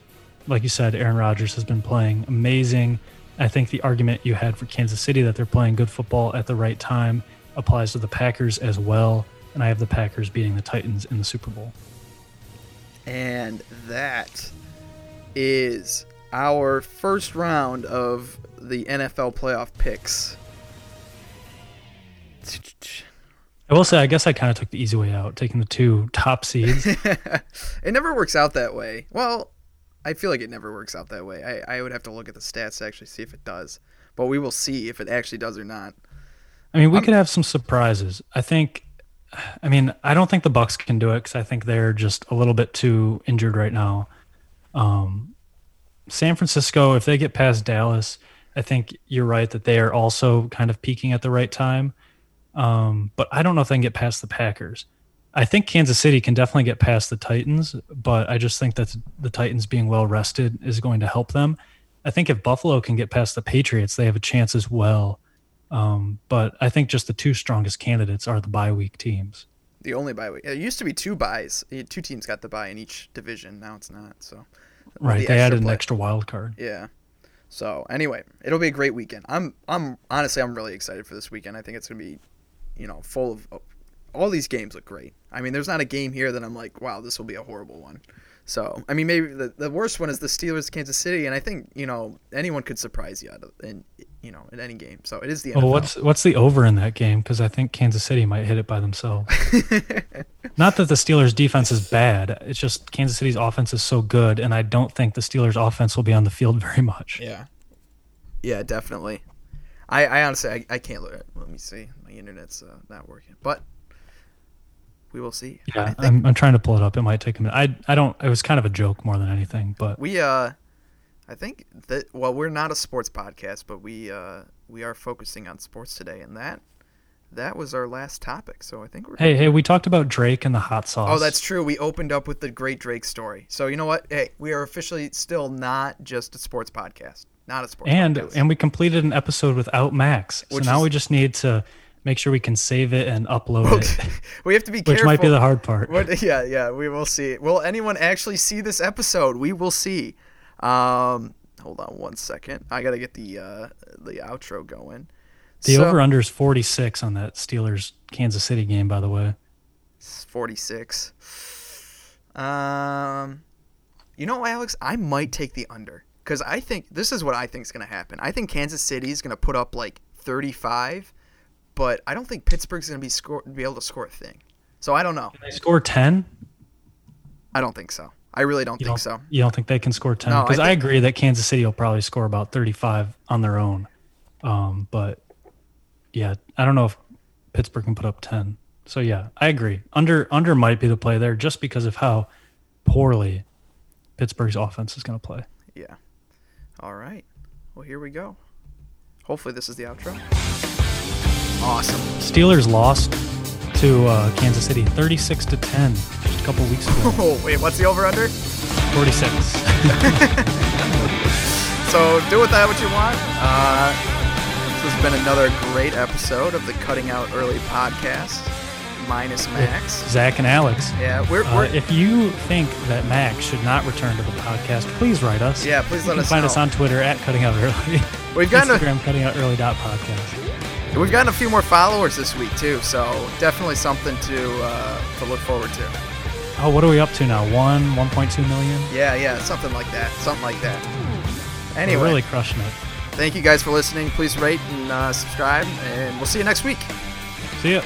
like you said, Aaron Rodgers has been playing amazing. I think the argument you had for Kansas City that they're playing good football at the right time applies to the Packers as well. And I have the Packers beating the Titans in the Super Bowl.
And that is our first round of the NFL playoff picks.
I will say, I guess I kind of took the easy way out, taking the two top seeds.
it never works out that way. Well, I feel like it never works out that way. I, I would have to look at the stats to actually see if it does. But we will see if it actually does or not.
I mean, we could have some surprises. I think. I mean, I don't think the Bucs can do it because I think they're just a little bit too injured right now. Um, San Francisco, if they get past Dallas, I think you're right that they are also kind of peaking at the right time. Um, but I don't know if they can get past the Packers. I think Kansas City can definitely get past the Titans, but I just think that the Titans being well rested is going to help them. I think if Buffalo can get past the Patriots, they have a chance as well. Um, but I think just the two strongest candidates are the bye week teams.
The only bye week. It used to be two buys. Two teams got the bye in each division. Now it's not. So
right,
the
they added
play.
an extra wild card.
Yeah. So anyway, it'll be a great weekend. I'm I'm honestly I'm really excited for this weekend. I think it's gonna be, you know, full of all these games look great. I mean, there's not a game here that I'm like, wow, this will be a horrible one. So, I mean, maybe the, the worst one is the Steelers Kansas City, and I think you know anyone could surprise you out of, in you know in any game. So it is the. NFL.
Well, what's what's the over in that game? Because I think Kansas City might hit it by themselves. Not that the Steelers' defense is bad. It's just Kansas City's offense is so good, and I don't think the Steelers' offense will be on the field very much.
Yeah. Yeah, definitely. I, I honestly I, I can't look at. Let me see. My internet's uh, not working, but we will see.
Yeah, I'm, I'm trying to pull it up. It might take a minute. I I don't. It was kind of a joke more than anything, but
we uh, I think that well, we're not a sports podcast, but we uh, we are focusing on sports today, and that that was our last topic. So I think we're.
hey, hey, we talked about Drake and the hot sauce.
Oh, that's true. We opened up with the great Drake story. So you know what? Hey, we are officially still not just a sports podcast. Not a sports
and
podcast.
and we completed an episode without Max. So
Which
now
is-
we just need to make sure we can save it and upload it.
we have to be
Which
careful.
might be the hard part.
What, yeah, yeah, we will see. Will anyone actually see this episode? We will see. Um, hold on one second. I gotta get the uh, the outro going.
The
So-
over under is 46 on that Steelers Kansas City game, by the way.
46. Um, you know, Alex, I might take the under because I think this is what I think is going to happen. I think Kansas City is going to put up like 35, but I don't think Pittsburgh's going to be score be able to score a thing. So I don't know.
They score 10.
I don't think so. I really don't
You
think
don't,
so.
You don't think they can score 10?
No, I
Because I, agree that Kansas City will probably score about 35 on their own. Um, but yeah, I don't know if Pittsburgh can put up 10. So yeah, I agree. Under under might be the play there just because of how poorly Pittsburgh's offense is going to play.
Yeah. All right. Well, here we go. Hopefully, this is the outro. Awesome.
Steelers lost to uh, Kansas City 36 to 10 just a couple weeks ago.
Oh, wait, what's the over under?
46.
So do with that what you want. Uh, this has been another great episode of the Cutting Out Early podcast, minus Max.
Zach and Alex.
Yeah, we're,
Uh,
we're
if you think that Max should not return to the podcast, please write us.
Yeah, please
you
let us
find
know.
us on Twitter at Cutting Out Early.
We've a-
Instagram Cutting Out Early dot podcast.
we've gotten a few more followers this week too, so definitely something to uh, to look forward to.
Oh, what are we up to now? One, 1.2 million.
Yeah, yeah, something like that. Something like that. Anyway,
We're really crushing it.
thank you guys for listening. Please rate and uh, subscribe, and we'll see you next week.
See ya.